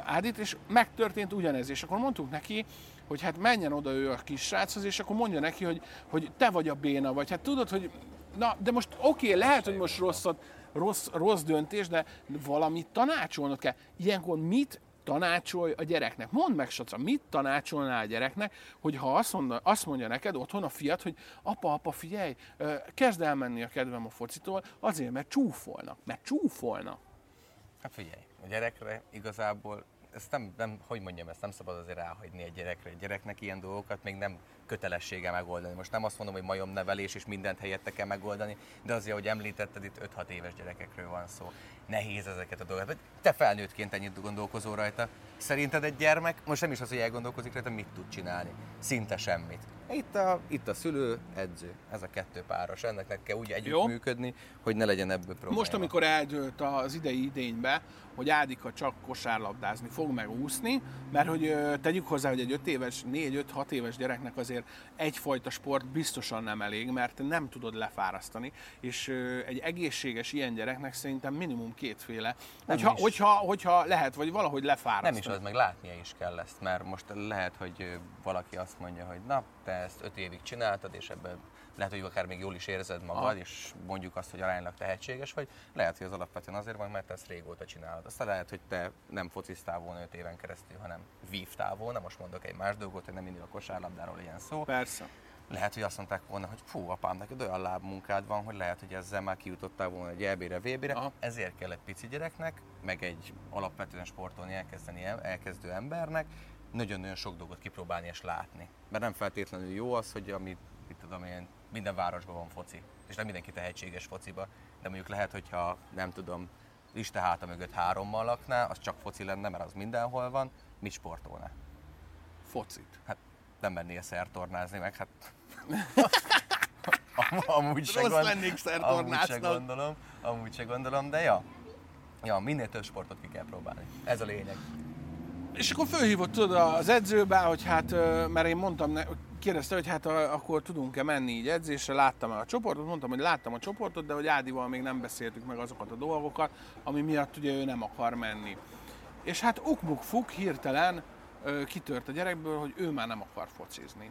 Ádit, és megtörtént ugyanez, és akkor mondtuk neki, hogy hát menjen oda ő a kis sráchoz, és akkor mondja neki, hogy, hogy te vagy a béna, vagy hát tudod, hogy na, de most oké, okay, lehet, hogy most rosszat, rossz, rossz döntés, de valamit tanácsolnod kell. Ilyenkor mit tanácsolj a gyereknek. Mondd meg, Saca, mit tanácsolnál a gyereknek, hogy ha azt mondja, azt mondja neked otthon a fiat, hogy apa, apa, figyelj, kezd elmenni a kedvem a focitól, azért, mert csúfolnak, mert csúfolnak. Hát figyelj, a gyerekre igazából ezt nem, nem, hogy mondjam, ezt nem szabad azért ráhagyni egy gyerekre. Egy gyereknek ilyen dolgokat még nem kötelessége megoldani. Most nem azt mondom, hogy majom nevelés és mindent helyette kell megoldani, de azért, hogy említetted, itt 5-6 éves gyerekekről van szó. Nehéz ezeket a dolgokat. Te felnőttként ennyit gondolkozol rajta. Szerinted egy gyermek, most nem is az, hogy elgondolkozik rajta, mit tud csinálni? Szinte semmit. Itt a, itt a szülő, edző. Ez a kettő páros. Ennek kell úgy együttműködni, hogy ne legyen ebből probléma. Most, amikor eldőlt az idei idénybe, hogy Ádika csak kosárlabdázni fog megúszni, mert hogy tegyük hozzá, hogy egy 5 éves, 4-5-6 éves gyereknek azért egyfajta sport biztosan nem elég, mert nem tudod lefárasztani, és egy egészséges ilyen gyereknek szerintem minimum kétféle, hogyha, hogyha, hogyha lehet, vagy valahogy lefárasztani. Nem is az, meg látnia is kell ezt, mert most lehet, hogy valaki azt mondja, hogy na, te ezt 5 évig csináltad, és ebben lehet, hogy akár még jól is érzed magad, Aha. és mondjuk azt, hogy aránylag tehetséges vagy, lehet, hogy az alapvetően azért van, mert ezt régóta csinálod. Aztán lehet, hogy te nem fociztál volna 5 éven keresztül, hanem vívtál volna, most mondok egy más dolgot, hogy nem mindig a kosárlabdáról legyen szó. Persze. Lehet, hogy azt mondták volna, hogy fú, apám, neked olyan lábmunkád van, hogy lehet, hogy ezzel már kijutottál volna egy EB-re, VB-re. Aha. Ezért kell egy pici gyereknek, meg egy alapvetően sportolni elkezdeni, elkezdő embernek, nagyon-nagyon sok dolgot kipróbálni és látni. Mert nem feltétlenül jó az, hogy amit, mit tudom én, minden városban van foci, és nem mindenki tehetséges fociba, de mondjuk lehet, hogyha nem tudom, Isten háta mögött hárommal lakná, az csak foci lenne, mert az mindenhol van, mit sportolna? Focit. Hát nem mennél szertornázni, meg hát (laughs) amúgy se, gond, amúgy se gondolom, amúgy se gondolom, de ja, ja, minél több sportot ki kell próbálni. Ez a lényeg. És akkor fölhívott tudod az edzőbe, hogy hát, mert én mondtam, kérdezte, hogy hát akkor tudunk-e menni így edzésre, láttam el a csoportot, mondtam, hogy láttam a csoportot, de hogy Ádival még nem beszéltük meg azokat a dolgokat, ami miatt ugye ő nem akar menni. És hát ukmuk fuk hirtelen kitört a gyerekből, hogy ő már nem akar focizni.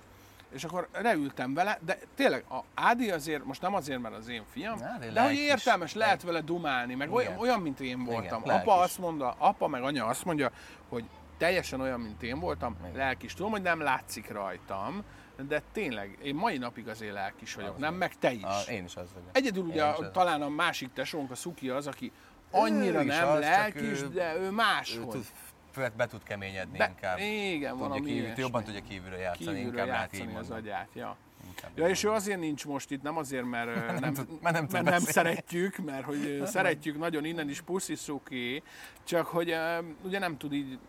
És akkor leültem vele, de tényleg a Ádi azért, most nem azért, mert az én fiam, Na, de, de hogy értelmes, is. lehet vele dumálni, meg olyan, olyan, mint én voltam. Igen, apa azt mondja, apa meg anya azt mondja, hogy teljesen olyan, mint én voltam, lelkis. Tudom, hogy nem látszik rajtam, de tényleg, én mai napig azért lelkis vagyok, az nem? Meg te is. A, én is az vagyok. Egyedül ugye a, talán a másik tesónk, a Szuki az, aki annyira nem az, lelkis, ő, de ő máshogy. Ő be tud keményedni Be, inkább. Igen, tudja valami kívül, Jobban tudja kívülről játszani, kívülről inkább játszani az agyát, ja. Ja, és ő azért nincs most itt, nem azért, mert (laughs) nem, nem, tud, mert nem, mert nem szeretjük, mert hogy (laughs) szeretjük nagyon innen is puszi csak hogy ugye nem tud így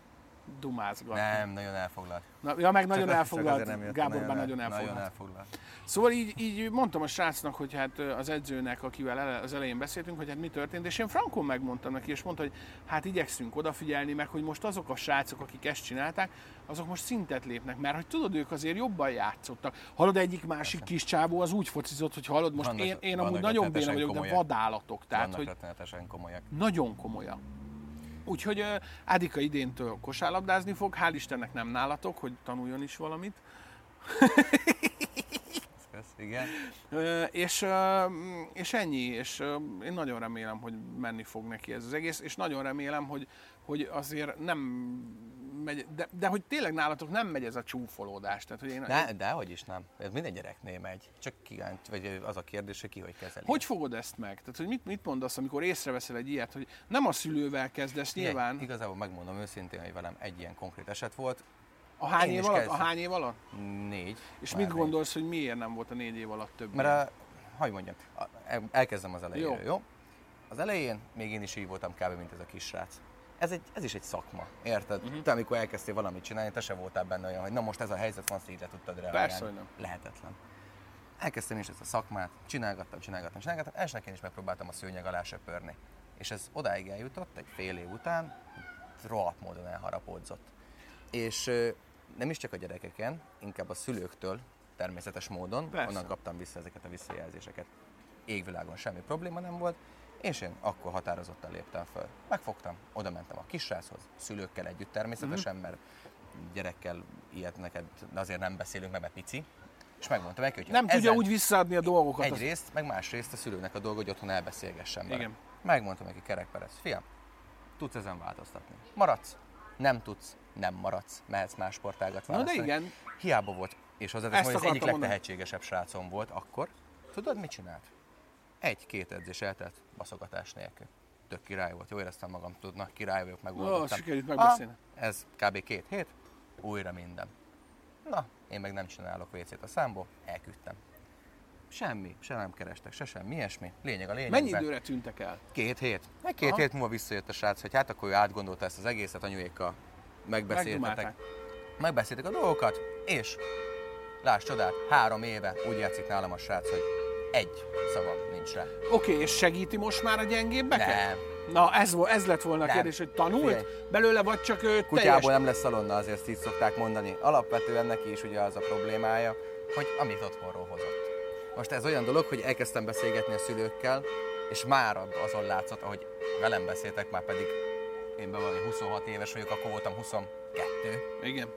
dumázgatni. Nem, nagyon elfoglalt. Na, ja, meg nagyon csak elfoglalt. Csak Gábor már nagyon elfoglalt. Nagyon elfoglalt. Szóval így, így mondtam a srácnak, hogy hát az edzőnek, akivel az elején beszéltünk, hogy hát mi történt, és én frankon megmondtam neki, és mondta, hogy hát igyekszünk odafigyelni, meg hogy most azok a srácok, akik ezt csinálták, azok most szintet lépnek, mert hogy tudod, ők azért jobban játszottak. Hallod, egyik másik kis csábó az úgy focizott, hogy hallod, most vannak, én, én amúgy nagyon béna vagyok, komolyak. de vadállatok. Tehát, vannak hogy komolyak. Nagyon komolyak. Úgyhogy Ádika idéntől kosárlabdázni fog, hál' Istennek nem nálatok, hogy tanuljon is valamit. Kösz, igen. És, és ennyi, és én nagyon remélem, hogy menni fog neki ez az egész, és nagyon remélem, hogy, hogy azért nem megy, de, de hogy tényleg nálatok nem megy ez a csúfolódás. Tehát, hogy én, de, de hogy is nem. Ez minden gyereknél megy. Csak kívánt, vagy az a kérdés, hogy ki hogy kezeli. Hogy fogod ezt meg? Tehát, hogy mit, mit mondasz, amikor észreveszel egy ilyet, hogy nem a szülővel kezdesz nyilván? Igazából megmondom őszintén, hogy velem egy ilyen konkrét eset volt. A hány, év alatt? a hány év alatt? Négy. És mit gondolsz, négy. hogy miért nem volt a négy év alatt több? Mert a, hogy mondjam, elkezdem az elején, jó? jó? Az elején még én is így voltam kb. mint ez a kisrác ez, egy, ez is egy szakma, érted? Uh-huh. Te amikor elkezdtél valamit csinálni, te se voltál benne olyan, hogy na most ez a helyzet van, szégyre tudtad reagálni. Persze, hogy nem. Lehetetlen. Elkezdtem is ezt a szakmát, csinálgattam, csinálgattam, csinálgattam, elsőnek én is megpróbáltam a szőnyeg alá söpörni. És ez odáig eljutott, egy fél év után, rohadt módon elharapódzott. És nem is csak a gyerekeken, inkább a szülőktől természetes módon, Persze. onnan kaptam vissza ezeket a visszajelzéseket. Égvilágon semmi probléma nem volt, és én akkor határozottan léptem föl. Megfogtam, oda mentem a kisráchoz, szülőkkel együtt természetesen, mm-hmm. mert gyerekkel ilyet neked azért nem beszélünk, mert pici. És megmondtam neki, hogy nem ezen tudja úgy visszaadni a dolgokat. Egyrészt, az... meg másrészt a szülőnek a dolga, hogy otthon elbeszélgessen vele. Igen. Megmondtam neki Kerek Perez, fiam, tudsz ezen változtatni. Maradsz, nem tudsz, nem maradsz, mehetsz más sportágat választani. Na de igen. Hiába volt, és hozzáteszem, hogy az egyik mondani. legtehetségesebb srácom volt akkor. Tudod, mit csinált? Egy-két edzés eltelt baszogatás nélkül. Tök király volt, jó éreztem magam, tudnak, király vagyok, megoldottam. Ó, sikerült megbeszélni. Ah, ez kb. két hét, újra minden. Na, én meg nem csinálok WC-t a számból, elküldtem. Semmi, se nem kerestek, se semmi, ilyesmi. Lényeg a lényeg. Mennyi időre tűntek el? Két hét. Egy két Aha. hét múlva visszajött a srác, hogy hát akkor ő átgondolta ezt az egészet, anyuékkal megbeszéltetek. Megbeszéltek a dolgokat, és láss csodát, három éve úgy játszik nálam a srác, hogy egy szava nincs rá. Oké, okay, és segíti most már a gyengébbeket? Nem. Na, ez, ez lett volna a nem. kérdés, hogy tanult Figyelj. belőle, vagy csak ő Kutyából teljes... nem lesz szalonna, azért így szokták mondani. Alapvetően neki is ugye az a problémája, hogy amit otthonról hozott. Most ez olyan dolog, hogy elkezdtem beszélgetni a szülőkkel, és már azon látszott, ahogy velem beszéltek, már pedig én bevallom, 26 éves vagyok, akkor voltam 22. Igen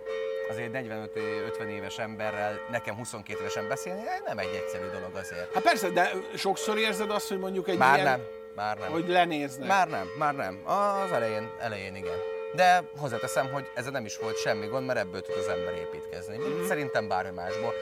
azért 45-50 éves emberrel nekem 22 évesen beszélni, nem egy egyszerű dolog azért. Hát persze, de sokszor érzed azt, hogy mondjuk egy már ilyen... nem, már nem. Hogy lenéznek. Már nem, már nem. Az elején, elején igen. De hozzáteszem, hogy ez nem is volt semmi gond, mert ebből tud az ember építkezni. Mm-hmm. Szerintem bármi másból.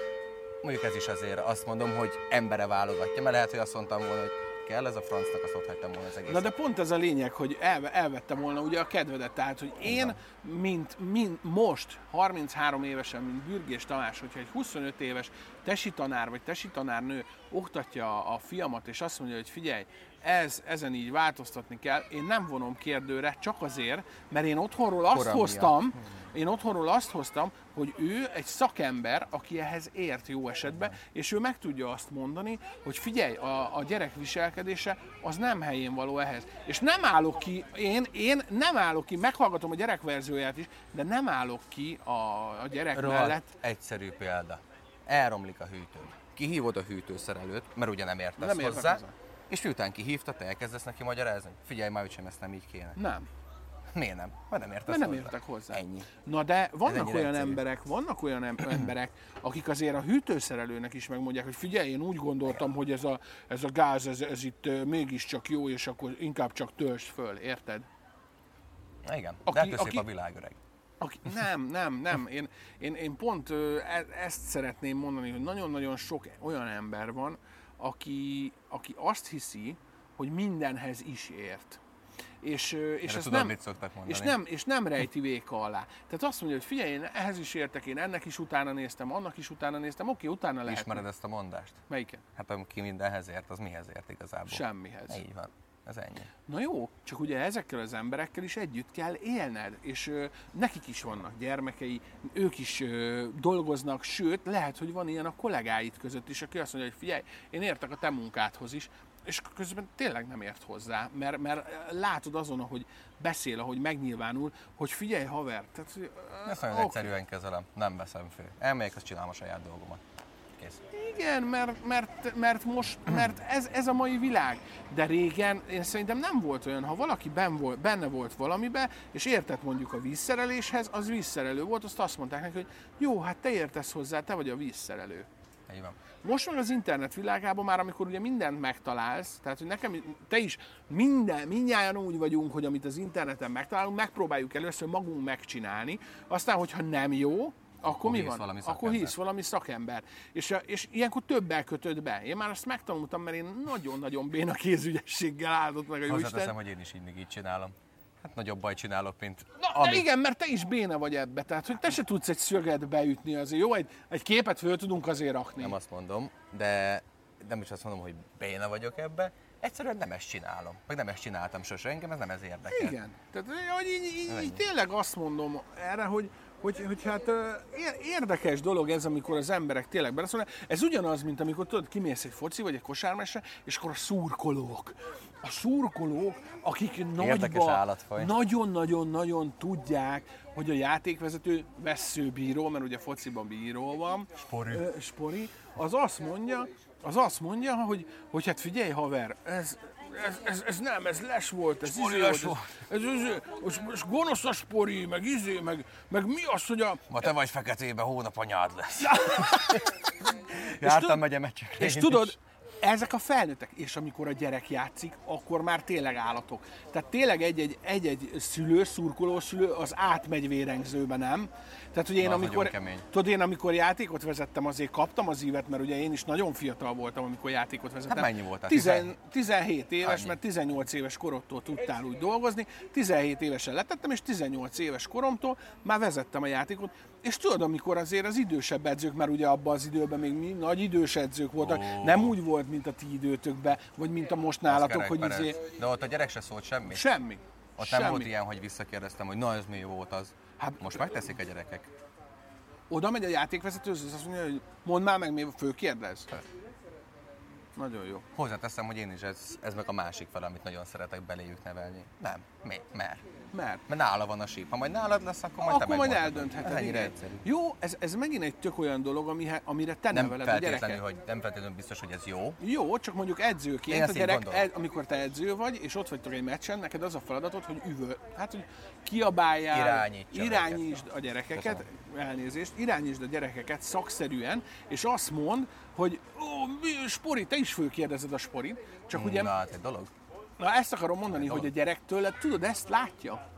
Mondjuk ez is azért azt mondom, hogy embere válogatja, mert lehet, hogy azt mondtam volna, hogy kell, ez a francnak azt ott hagytam volna az egész. Na de pont ez a lényeg, hogy el, elvettem volna ugye a kedvedet, tehát hogy én, mint, mint most, 33 évesen, mint Bürgés Tamás, hogyha egy 25 éves tesi tanár vagy tesi tanárnő oktatja a fiamat, és azt mondja, hogy figyelj, ez, ezen így változtatni kell, én nem vonom kérdőre, csak azért, mert én otthonról azt Koram hoztam, miatt. én otthonról azt hoztam, hogy ő egy szakember, aki ehhez ért jó esetben, és ő meg tudja azt mondani, hogy figyelj, a, a gyerek viselkedése az nem helyén való ehhez. És nem állok ki, én, én nem állok ki, meghallgatom a gyerek verzióját is, de nem állok ki a, a gyerek Rohadt mellett. egyszerű példa. Elromlik a hűtő. Kihívod a hűtőszerelőt, mert ugye nem értesz nem hozzá. hozzá. És miután kihívta, te elkezdesz neki magyarázni. Figyelj már, hogy ezt nem így kéne. Nem. Miért nem? Mert nem értek Mert nem értek hozzá. Ennyi. Na de vannak olyan egyszerű. emberek, vannak olyan (clears throat) emberek, akik azért a hűtőszerelőnek is megmondják, hogy figyelj, én úgy gondoltam, hogy ez a, ez a gáz, ez, ez itt mégiscsak jó, és akkor inkább csak töltsd föl, érted? Igen, aki, de hát aki, a világ öreg. Aki, nem, nem, nem. Én, én, én pont e, ezt szeretném mondani, hogy nagyon-nagyon sok olyan ember van, aki, aki azt hiszi, hogy mindenhez is ért. és, és, ez nem, és, nem, és nem rejti véka alá. Tehát azt mondja, hogy figyelj, én ehhez is értek, én ennek is utána néztem, annak is utána néztem, oké, utána lehet. Ismered ezt a mondást? Melyiket? Hát aki mindenhez ért, az mihez ért igazából? Semmihez. Így van. Ez ennyi. Na jó, csak ugye ezekkel az emberekkel is együtt kell élned, és ö, nekik is vannak gyermekei, ők is ö, dolgoznak, sőt, lehet, hogy van ilyen a kollégáid között is, aki azt mondja, hogy figyelj, én értek a te munkádhoz is, és közben tényleg nem ért hozzá, mert, mert látod azon, ahogy beszél, ahogy megnyilvánul, hogy figyelj haver. Tehát, Ezt nagyon okay. egyszerűen kezelem, nem veszem föl. Elmegyek, azt csinálom a saját dolgomat. Kész. Igen, mert, mert, mert most, mert ez, ez a mai világ. De régen én szerintem nem volt olyan, ha valaki ben volt, benne volt valamibe, és értett mondjuk a vízszereléshez, az vízszerelő volt, azt azt mondták neki, hogy jó, hát te értesz hozzá, te vagy a vízszerelő. Így van. Most meg az internet világában már, amikor ugye mindent megtalálsz, tehát hogy nekem, te is minden, mindjárt úgy vagyunk, hogy amit az interneten megtalálunk, megpróbáljuk először magunk megcsinálni, aztán, hogyha nem jó, akkor, mi van? Valami akkor hisz valami szakember. És, és ilyenkor többel kötöd be. Én már ezt megtanultam, mert én nagyon-nagyon béna kézügyességgel áldott meg a jó Hozzáteszem, hogy én is így, így csinálom. Hát nagyobb baj csinálok, mint Na, ami. igen, mert te is béna vagy ebbe, tehát hogy te se tudsz egy szöget beütni azért, jó? Egy, egy képet föl tudunk azért rakni. Nem azt mondom, de nem is azt mondom, hogy béna vagyok ebbe, egyszerűen nem ezt csinálom. Meg nem ezt csináltam sose, engem ez nem ez érdekel. Igen, tehát hogy így, így, így tényleg azt mondom erre, hogy, hogy, hogy hát érdekes dolog ez, amikor az emberek tényleg beleszólnak. Ez ugyanaz, mint amikor tudod, kimész egy foci vagy egy kosármesre, és akkor a szurkolók. A szurkolók, akik nagyba, nagyon-nagyon-nagyon tudják, hogy a játékvezető veszőbíró, mert ugye fociban bíró van, spori. Spori, az azt mondja, az azt mondja, hogy, hogy hát figyelj haver, ez, ez, ez, ez nem, ez les volt, ez izé volt, volt. Ez, ez, ez, ez, ez gonosz a spori, meg izé, meg, meg mi az, hogy a... Ma te vagy feketében, hónap anyád lesz. Jártam megye meccsükre És tudod, ezek a felnőttek, és amikor a gyerek játszik, akkor már tényleg állatok. Tehát tényleg egy-egy, egy-egy szülő, szurkoló szülő, az átmegy vérengzőbe, nem? Tehát, hogy én Na, amikor, tudod, én amikor játékot vezettem, azért kaptam az ívet, mert ugye én is nagyon fiatal voltam, amikor játékot vezettem. Hát mennyi voltál? 10, 17 éves, Annyi. mert 18 éves koromtól tudtál úgy dolgozni. 17 évesen letettem, és 18 éves koromtól már vezettem a játékot. És tudod, amikor azért az idősebb edzők, mert ugye abban az időben még mi nagy idős edzők voltak, oh. nem úgy volt, mint a ti időtökben, vagy mint a most nálatok, hogy izé... De ott a gyerek se szólt semmi? Semmi. Ott semmi. nem volt ilyen, hogy visszakérdeztem, hogy na ez mi volt az. Hát, most megteszik a gyerekek. Oda megy a játékvezető, az azt mondja, hogy mondd már meg, mi főkérdez. Hát. Nagyon jó. Hozzáteszem, hogy én is ez, ez meg a másik fel, amit nagyon szeretek beléjük nevelni. Nem. Mi? Mert. Mert? Mert nála van a síp. Ha majd nálad lesz, akkor majd akkor majd eldöntheted. Ennyire egyszerű. Jó, ez, ez megint egy tök olyan dolog, amire, amire te nem neveled a gyereket. Hogy, nem feltétlenül biztos, hogy ez jó. Jó, csak mondjuk edzőként a gyerek, ed, amikor te edző vagy, és ott vagytok egy meccsen, neked az a feladatod, hogy üvöl, hát hogy kiabáljál, Irányítsa irányítsd a gyerekeket, Köszönöm. elnézést, irányítsd a gyerekeket szakszerűen, és azt mond, hogy ó, Spori, te is fölkérdezed a Sporit, csak ugye... Na, hát egy dolog. Na ezt akarom mondani, hogy a gyerek tőled, tudod, ezt látja.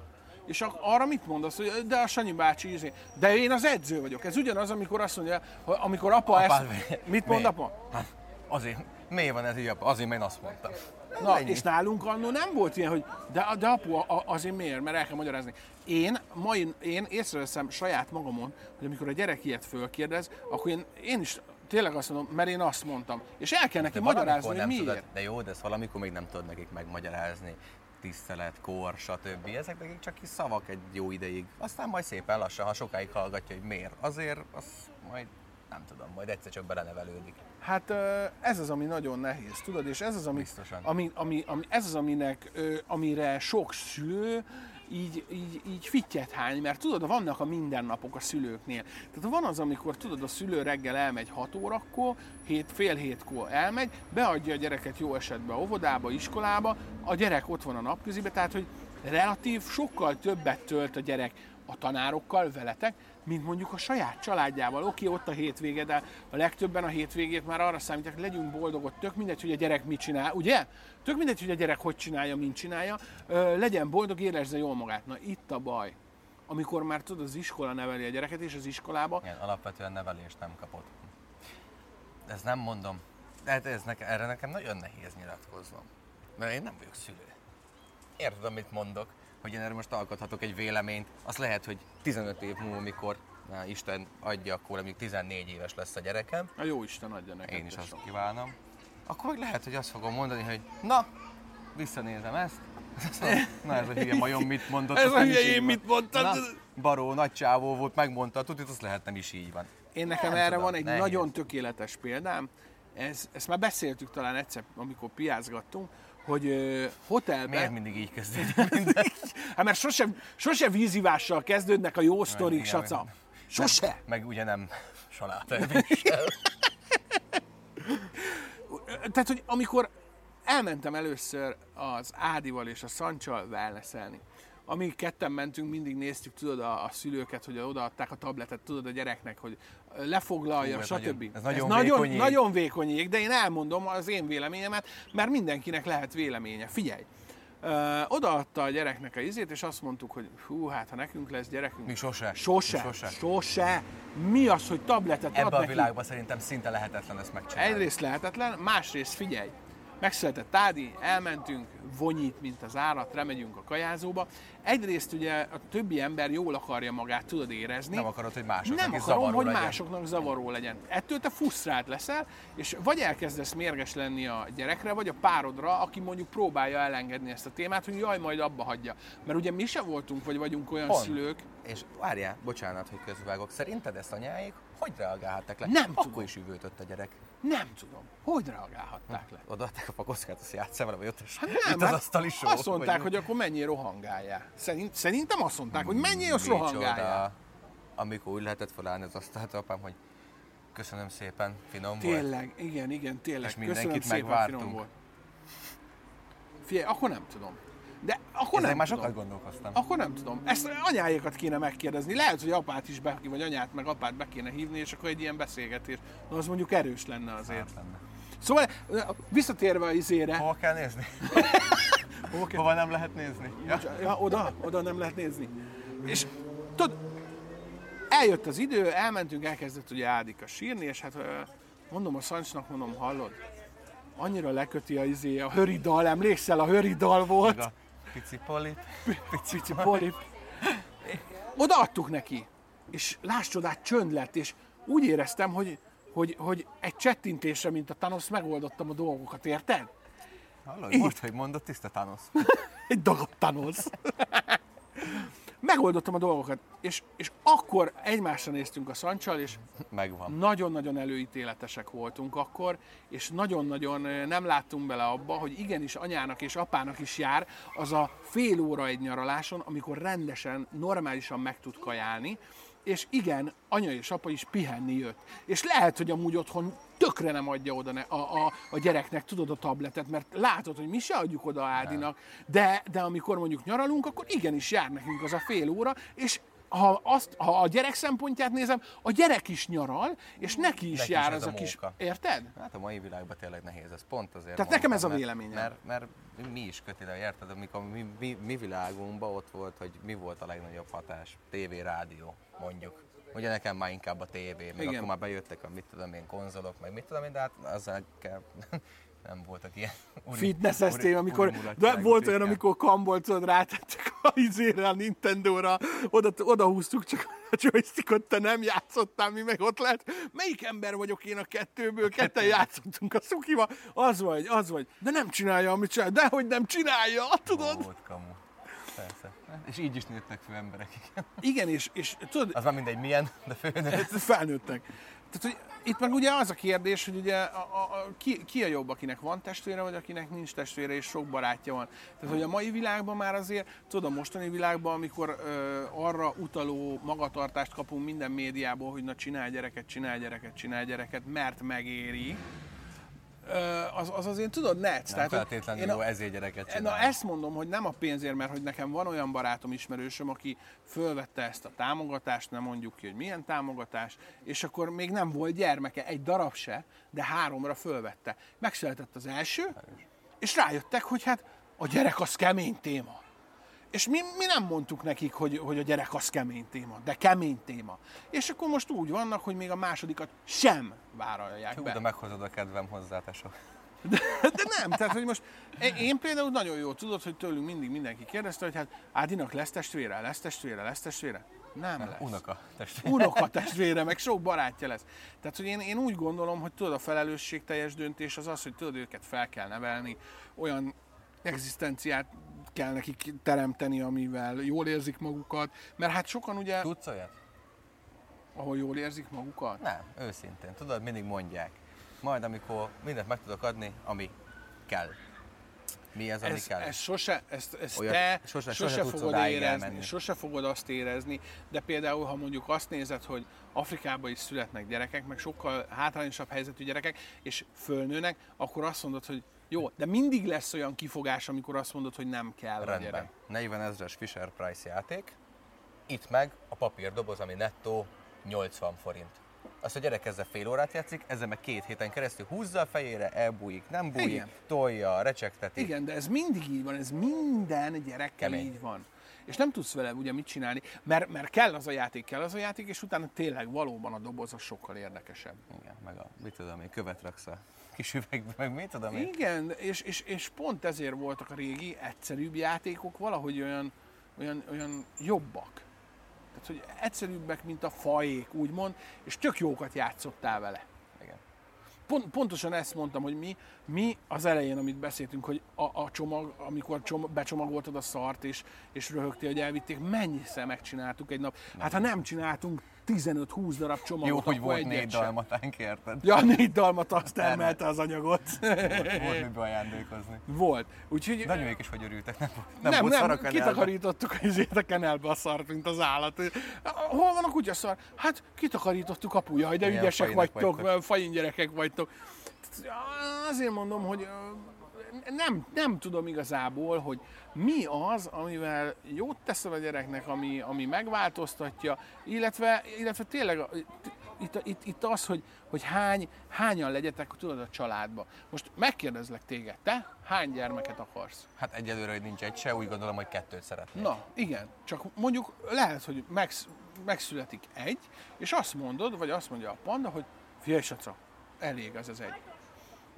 És arra mit mondasz, hogy de a Sanyi bácsi, izé, de én az edző vagyok. Ez ugyanaz, amikor azt mondja, hogy amikor apa Apád, ezt... Mit mond apa? Hát, azért, miért van ez így apa? Azért, mert én azt mondtam. Na, Ennyi. és nálunk annó nem volt ilyen, hogy de, de apu, azért miért, mert el kell magyarázni. Én, mai, én észreveszem saját magamon, hogy amikor a gyerek ilyet fölkérdez, akkor én, én is tényleg azt mondom, mert én azt mondtam. És el kell neki de magyarázni, hogy miért. Tudod, de jó, de ezt valamikor még nem tudod nekik megmagyarázni tisztelet, kor, stb. Ezek nekik csak kis szavak egy jó ideig. Aztán majd szépen lassan, ha sokáig hallgatja, hogy miért. Azért az majd nem tudom, majd egyszer csak belenevelődik. Hát ez az, ami nagyon nehéz, tudod, és ez az, ami, Biztosan. ami, ami, ami, ez az, aminek, amire sok szülő így, így, így fittyet hány, mert tudod, vannak a mindennapok a szülőknél. Tehát van az, amikor tudod, a szülő reggel elmegy 6 órakor, hét, fél hétkor elmegy, beadja a gyereket jó esetben óvodába, iskolába, a gyerek ott van a napközibe, tehát hogy relatív sokkal többet tölt a gyerek a tanárokkal, veletek, mint mondjuk a saját családjával. Oké, ott a hétvége, de a legtöbben a hétvégét már arra számítják, hogy legyünk boldogok, tök mindegy, hogy a gyerek mit csinál, ugye? Tök mindegy, hogy a gyerek hogy csinálja, mint csinálja, ö, legyen boldog, érezze jól magát. Na itt a baj. Amikor már tudod, az iskola neveli a gyereket, és az iskolába... Igen, alapvetően nevelést nem kapott. Ez nem mondom. Hát ez nekem, erre nekem nagyon nehéz nyilatkoznom. Mert én nem vagyok szülő. érted, amit mondok, hogy én erről most alkothatok egy véleményt. Az lehet, hogy 15 év múlva, mikor na, Isten adja, akkor mondjuk 14 éves lesz a gyerekem. A jó Isten adja nekem. Én is azt kívánom. Akkor meg lehet, hogy azt fogom mondani, hogy na, visszanézem ezt, (laughs) Na ez a hülye majom mit mondott. ez a hülye én mit mondtam. Na, baró, nagy csávó volt, megmondta, tudod, az lehet nem is így van. Én nekem nem erre tudom, van egy nehéz. nagyon tökéletes példám. Ez, ezt már beszéltük talán egyszer, amikor piázgattunk, hogy uh, hotelben... Miért mindig így kezdődik (laughs) hát mert sose, sose vízivással kezdődnek a jó sztorik, saca. Sose. Meg, meg ugye nem salát. (laughs) Tehát, hogy amikor elmentem először az Ádival és a Szancsal wellnesselni. Amíg ketten mentünk, mindig néztük, tudod, a, a szülőket, hogy odaadták a tabletet, tudod, a gyereknek, hogy lefoglalja, Hú, stb. Nagyon, ez nagyon, ez nagyon, vékony nagyon vékony ég, de én elmondom az én véleményemet, mert mindenkinek lehet véleménye. Figyelj, Ö, odaadta a gyereknek a izét, és azt mondtuk, hogy hú, hát ha nekünk lesz gyerekünk... Mi sose. Sose. Mi sose. sose. Mi az, hogy tabletet Ebben a világban szerintem szinte lehetetlen ezt megcsinálni. Egyrészt lehetetlen, másrészt figyelj, megszületett Ádi, elmentünk, vonyít, mint az állat, remegyünk a kajázóba. Egyrészt ugye a többi ember jól akarja magát, tudod érezni. Nem akarod, hogy másoknak Nem akarom, hogy legyen. másoknak zavaró legyen. Ettől te fusztrált leszel, és vagy elkezdesz mérges lenni a gyerekre, vagy a párodra, aki mondjuk próbálja elengedni ezt a témát, hogy jaj, majd abba hagyja. Mert ugye mi se voltunk, vagy vagyunk olyan Pont. szülők. És várjál, bocsánat, hogy közvágok. Szerinted ezt anyáik hogy reagálhattak le? Nem Akkor tudom. is üvöltött a gyerek. Nem tudom. Hogy reagálhatták le? Odaadták a pakockát, azt játszál vele, vagy ott hát nem, az hát asztali só, Azt mondták, hogy akkor mennyi rohangáljál. Szerint, szerintem azt mondták, hogy mennyi az rohangáljál. Amikor úgy lehetett felállni az asztalt, apám, hogy köszönöm szépen, finom tényleg, volt. Tényleg, igen, igen, tényleg. És mindenkit köszönöm megvártunk. Szépen, finom volt. Figyelj, akkor nem tudom. De akkor Ezek nem már tudom. sokat gondolkoztam. Akkor nem tudom. Ezt anyáékat kéne megkérdezni. Lehet, hogy apát is be, vagy anyát, meg apát be kéne hívni, és akkor egy ilyen beszélgetés. Na, az mondjuk erős lenne azért. Hát lenne. Szóval visszatérve a izére. Hova kell nézni? (laughs) Hova, kell... Hova nem lehet nézni? Ja? ja, oda, oda nem lehet nézni. És tudod, eljött az idő, elmentünk, elkezdett ugye Ádika sírni, és hát mondom a Szancsnak, mondom, hallod, annyira leköti a izé, a höridal, emlékszel, a höridal volt. a Pici polip. Pici, pici polip. Odaadtuk neki, és láss csodát, csönd lett, és úgy éreztem, hogy, hogy, hogy egy csettintésre, mint a Thanos, megoldottam a dolgokat, érted? Hallod, most, hogy mondott, tiszta Thanos. (laughs) egy dagadt Thanos megoldottam a dolgokat, és, és akkor egymásra néztünk a szancsal, és Megvan. nagyon-nagyon előítéletesek voltunk akkor, és nagyon-nagyon nem láttunk bele abba, hogy igenis anyának és apának is jár az a fél óra egy nyaraláson, amikor rendesen, normálisan meg tud kajálni, és igen, anya és apa is pihenni jött. És lehet, hogy amúgy otthon tökre nem adja oda a, a, a gyereknek, tudod, a tabletet, mert látod, hogy mi se adjuk oda Ádinak, de, de amikor mondjuk nyaralunk, akkor igenis jár nekünk az a fél óra, és ha, azt, ha a gyerek szempontját nézem, a gyerek is nyaral, és neki is neki jár is az a, a kis... Érted? Hát a mai világban tényleg nehéz, ez pont azért Tehát nekem ez a véleményem. Mert, mert, mert mi is kötileg, érted? Amikor mi, mi, mi világunkban ott volt, hogy mi volt a legnagyobb hatás? TV, rádió, mondjuk. Ugye nekem már inkább a tévé, meg akkor már bejöttek a mit tudom én konzolok, meg mit tudom én, de hát azzal kell, nem voltak ilyen (laughs) fitnesseztél, amikor, de volt olyan, amikor kambolcod rátettek a izére, a Nintendo-ra, oda, oda húztuk csak a joystickot, te nem játszottál, mi meg ott lett. Melyik ember vagyok én a kettőből? Ketten játszottunk a szukival. Az vagy, az vagy. De nem csinálja, amit csinál. De hogy nem csinálja, tudod? Volt kamu. És így is nőttek fő emberek. Igen, igen és, és tudod... Az már mindegy milyen, de főnőtt. (laughs) Felnőttek. Tehát, hogy itt meg ugye az a kérdés, hogy ugye a, a, a, ki, ki a jobb, akinek van testvére, vagy akinek nincs testvére, és sok barátja van. Tehát, hogy a mai világban már azért, tudom, a mostani világban, amikor ö, arra utaló magatartást kapunk minden médiából, hogy na csinálj gyereket, csinálj gyereket, csinálj gyereket, mert megéri, az, az azért tudod, net. Nem Tehát, feltétlenül jó ezért gyereket csinál. Na ezt mondom, hogy nem a pénzért, mert hogy nekem van olyan barátom, ismerősöm, aki fölvette ezt a támogatást, nem mondjuk ki, hogy milyen támogatás, és akkor még nem volt gyermeke, egy darab se, de háromra fölvette. Megszületett az első, és rájöttek, hogy hát a gyerek az kemény téma. És mi, mi nem mondtuk nekik, hogy, hogy a gyerek az kemény téma, de kemény téma. És akkor most úgy vannak, hogy még a másodikat sem vállalják Hú, be. de meghozod a kedvem hozzá, tesó. De, de nem, tehát hogy most én például nagyon jól tudod, hogy tőlünk mindig mindenki kérdezte, hogy hát Ádinak lesz testvére, lesz testvére, lesz testvére. Nem lesz. Unoka testvére. Unoka testvére, meg sok barátja lesz. Tehát, hogy én, én úgy gondolom, hogy tudod, a felelősségteljes döntés az az, hogy tudod, őket fel kell nevelni, olyan egzisztenciát kell nekik teremteni, amivel jól érzik magukat, mert hát sokan ugye... Tudsz olyat? Ahol jól érzik magukat? Nem, őszintén. Tudod, mindig mondják. Majd amikor mindent meg tudok adni, ami kell. Mi az, ami ez, kell? Ez sose, ezt, ezt Olyat, te sose, sose, sose fogod érezni, elmenni. sose fogod azt érezni, de például, ha mondjuk azt nézed, hogy Afrikában is születnek gyerekek, meg sokkal hátrányosabb helyzetű gyerekek, és fölnőnek, akkor azt mondod, hogy jó, de mindig lesz olyan kifogás, amikor azt mondod, hogy nem kell Rendben. a gyerek. 40 ezres Fisher Price játék, itt meg a papírdoboz, ami nettó 80 forint. Azt a gyerek ezzel fél órát játszik, ezzel meg két héten keresztül húzza a fejére, elbújik, nem bújik, Igen. tolja, recsegteti. Igen, de ez mindig így van, ez minden gyerekkel Kemény. így van. És nem tudsz vele ugye mit csinálni, mert, mert kell az a játék, kell az a játék, és utána tényleg valóban a doboz az sokkal érdekesebb. Igen, meg a, mit tudom én, követ raksz a kis üvegbe, meg mit tudom én. Igen, és, és, és pont ezért voltak a régi, egyszerűbb játékok valahogy olyan, olyan, olyan jobbak. Tehát, hogy egyszerűbbek, mint a fajék, úgymond, és tök jókat játszottál vele. Igen. Pont, pontosan ezt mondtam, hogy mi, mi az elején, amit beszéltünk, hogy a, a csomag, amikor csom, becsomagoltad a szart, és, és röhögtél, hogy elvitték, mennyiszer megcsináltuk egy nap. Hát ha nem csináltunk 15-20 darab csomagot. Jó, hogy volt négy dalmatánk, érted? Ja, négy dalmat azt emelte az anyagot. (laughs) Volt, volt mibe ajándékozni. Volt. Úgyhogy... De anyuék is hogy örültek, nem, nem, nem, nem, nem kitakarítottuk azért a kenelbe a szart, mint az állat. Hol van a kutyaszar? Hát kitakarítottuk apu, jaj, de Milyen ügyesek vagytok, vagytok, fajin gyerekek vagytok. Azért mondom, hogy nem, nem tudom igazából, hogy mi az, amivel jót teszel a gyereknek, ami, ami megváltoztatja, illetve, illetve tényleg itt, itt, itt az, hogy, hogy hány, hányan legyetek, tudod, a családba. Most megkérdezlek téged, te hány gyermeket akarsz? Hát egyelőre, hogy nincs egy se, úgy gondolom, hogy kettőt szeretnék. Na, igen, csak mondjuk lehet, hogy megsz, megszületik egy, és azt mondod, vagy azt mondja a panda, hogy figyelj, elég ez az egy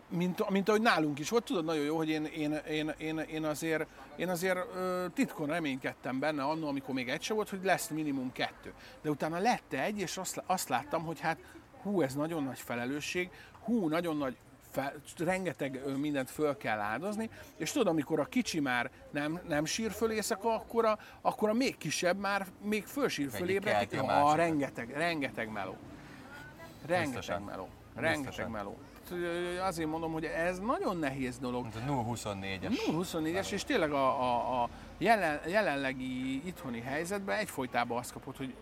mint, mint ahogy nálunk is volt, tudod nagyon jó, hogy én, én, én, én, én azért, én azért ö, titkon reménykedtem benne annól, amikor még egy se volt, hogy lesz minimum kettő. De utána lett egy, és azt, azt láttam, hogy hát hú, ez nagyon nagy felelősség, hú, nagyon nagy fel, rengeteg mindent föl kell áldozni, és tudod, amikor a kicsi már nem, nem sír föl éjszaka, akkor a, akkor a még kisebb már még fölsír fölébred. Ja, rengeteg, rengeteg meló. Rengeteg Biztosan. meló. Rengeteg Biztosan. meló azért mondom, hogy ez nagyon nehéz dolog. 0-24-es. 0-24-es, és tényleg a, a, a jelen, jelenlegi itthoni helyzetben egyfolytában azt kapott, hogy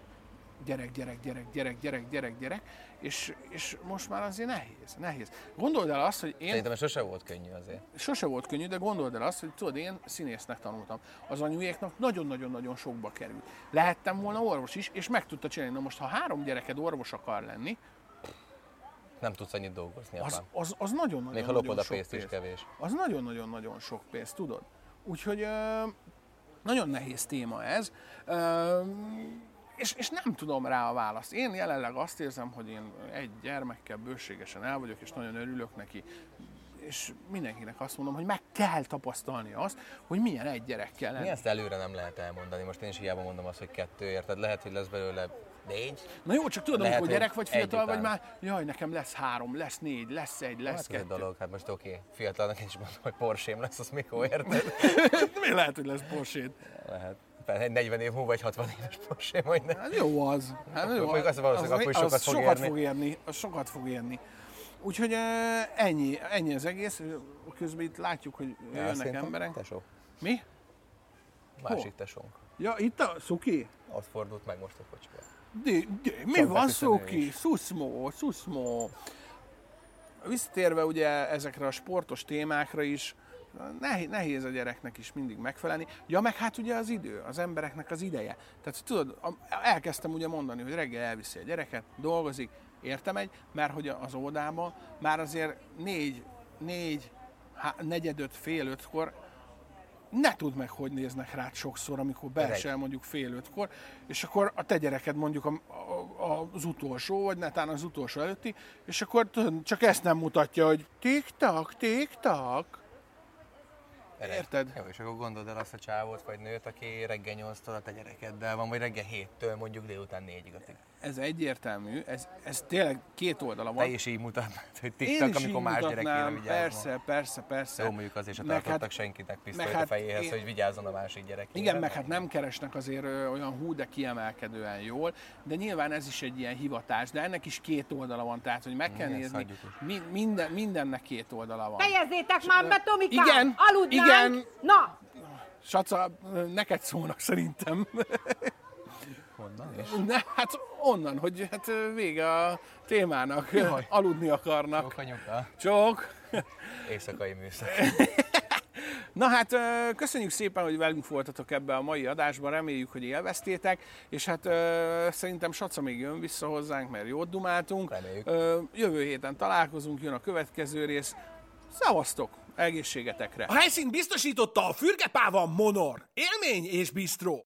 gyerek, gyerek, gyerek, gyerek, gyerek, gyerek, gyerek, és, és most már azért nehéz, nehéz. Gondold el azt, hogy én... Szerintem sose volt könnyű azért. Sose volt könnyű, de gondold el azt, hogy tudod, én színésznek tanultam. Az anyujéknak nagyon-nagyon-nagyon sokba került. Lehettem volna orvos is, és meg tudta csinálni. Na most, ha három gyereked orvos akar lenni, nem tudsz annyit dolgozni. Az, az, az nagyon-nagyon Még ha lopod a pénzt pénz. is kevés. Az nagyon-nagyon-nagyon sok pénz, tudod? Úgyhogy ö, nagyon nehéz téma ez. Ö, és, és nem tudom rá a választ. Én jelenleg azt érzem, hogy én egy gyermekkel bőségesen el vagyok, és nagyon örülök neki. És mindenkinek azt mondom, hogy meg kell tapasztalni azt, hogy milyen egy gyerekkel lenni. Mi ezt előre nem lehet elmondani. Most én is hiába mondom azt, hogy kettő, érted? Lehet, hogy lesz belőle Négy? Na jó, csak Lehet, amikor gyerek vagy fiatal vagy már, jaj, nekem lesz három, lesz négy, lesz egy, lesz hát kettő. egy dolog, hát most oké, okay. fiatalnak is mondom, hogy porsche lesz, az mikor érted? (laughs) Mi lehet, hogy lesz porsche Lehet. Egy 40 év múlva, vagy 60 éves Porsche majdnem. Hát jó az. Hát jó, az, az valószínűleg akkor sokat, az fog, sokat érni. fog érni. Az sokat fog érni. Úgyhogy ennyi, ennyi az egész. Közben itt látjuk, hogy ja, jönnek emberek. Tesó. Mi? Másik Hol? tesónk. Ja, itt a Szuki? Ott fordult meg most a kocsiba. De, de, mi van, Szuki? Szuszmó, szuszmó. Visszatérve ugye ezekre a sportos témákra is, nehéz, nehéz a gyereknek is mindig megfelelni. Ja, meg hát ugye az idő, az embereknek az ideje. Tehát tudod, elkezdtem ugye mondani, hogy reggel elviszi a gyereket, dolgozik, értem egy, mert hogy az óvodában már azért négy, négy, há, negyedöt, fél ötkor ne tudd meg, hogy néznek rád sokszor, amikor beesel mondjuk fél ötkor, és akkor a te gyereked mondjuk a, a, az utolsó, vagy netán az utolsó előtti, és akkor csak ezt nem mutatja, hogy tik-tak, tik-tak. Érted? Jó, és akkor gondolod el azt a csávót vagy nőt, aki reggel 8 a gyerekeddel van, vagy reggel 7-től mondjuk délután 4-ig. Ez egyértelmű, ez, ez tényleg két oldala van. Te is így mutatnád, hogy TikTok, amikor más gyerekére vigyázom. Persze, persze, persze. Jó, mondjuk azért se tartottak hát, senkinek pisztolyt hát a fejéhez, én... hogy vigyázzon a másik gyerekére. Igen, meg hát nem keresnek azért olyan hú, de kiemelkedően jól, de nyilván ez is egy ilyen hivatás, de ennek is két oldala van, tehát hogy meg kell Igen, nézni, mi, minden, mindennek két oldala van. Fejezzétek már be, Tomikám! Igen, Aludnánk! igen. Na! Saca, neked szólnak szerintem. (laughs) Honnan is? Ne, hát onnan, hogy hát vége a témának. Jaj. Aludni akarnak. Csók anyuka. Csók. Éjszakai műszak. (laughs) Na hát köszönjük szépen, hogy velünk voltatok ebbe a mai adásban, reméljük, hogy élveztétek, és hát szerintem Saca még jön vissza hozzánk, mert jót dumáltunk. Reméljük. Jövő héten találkozunk, jön a következő rész. Szavaztok! Egészségetekre! A helyszín biztosította a Fürgepáva Monor. Élmény és bistró.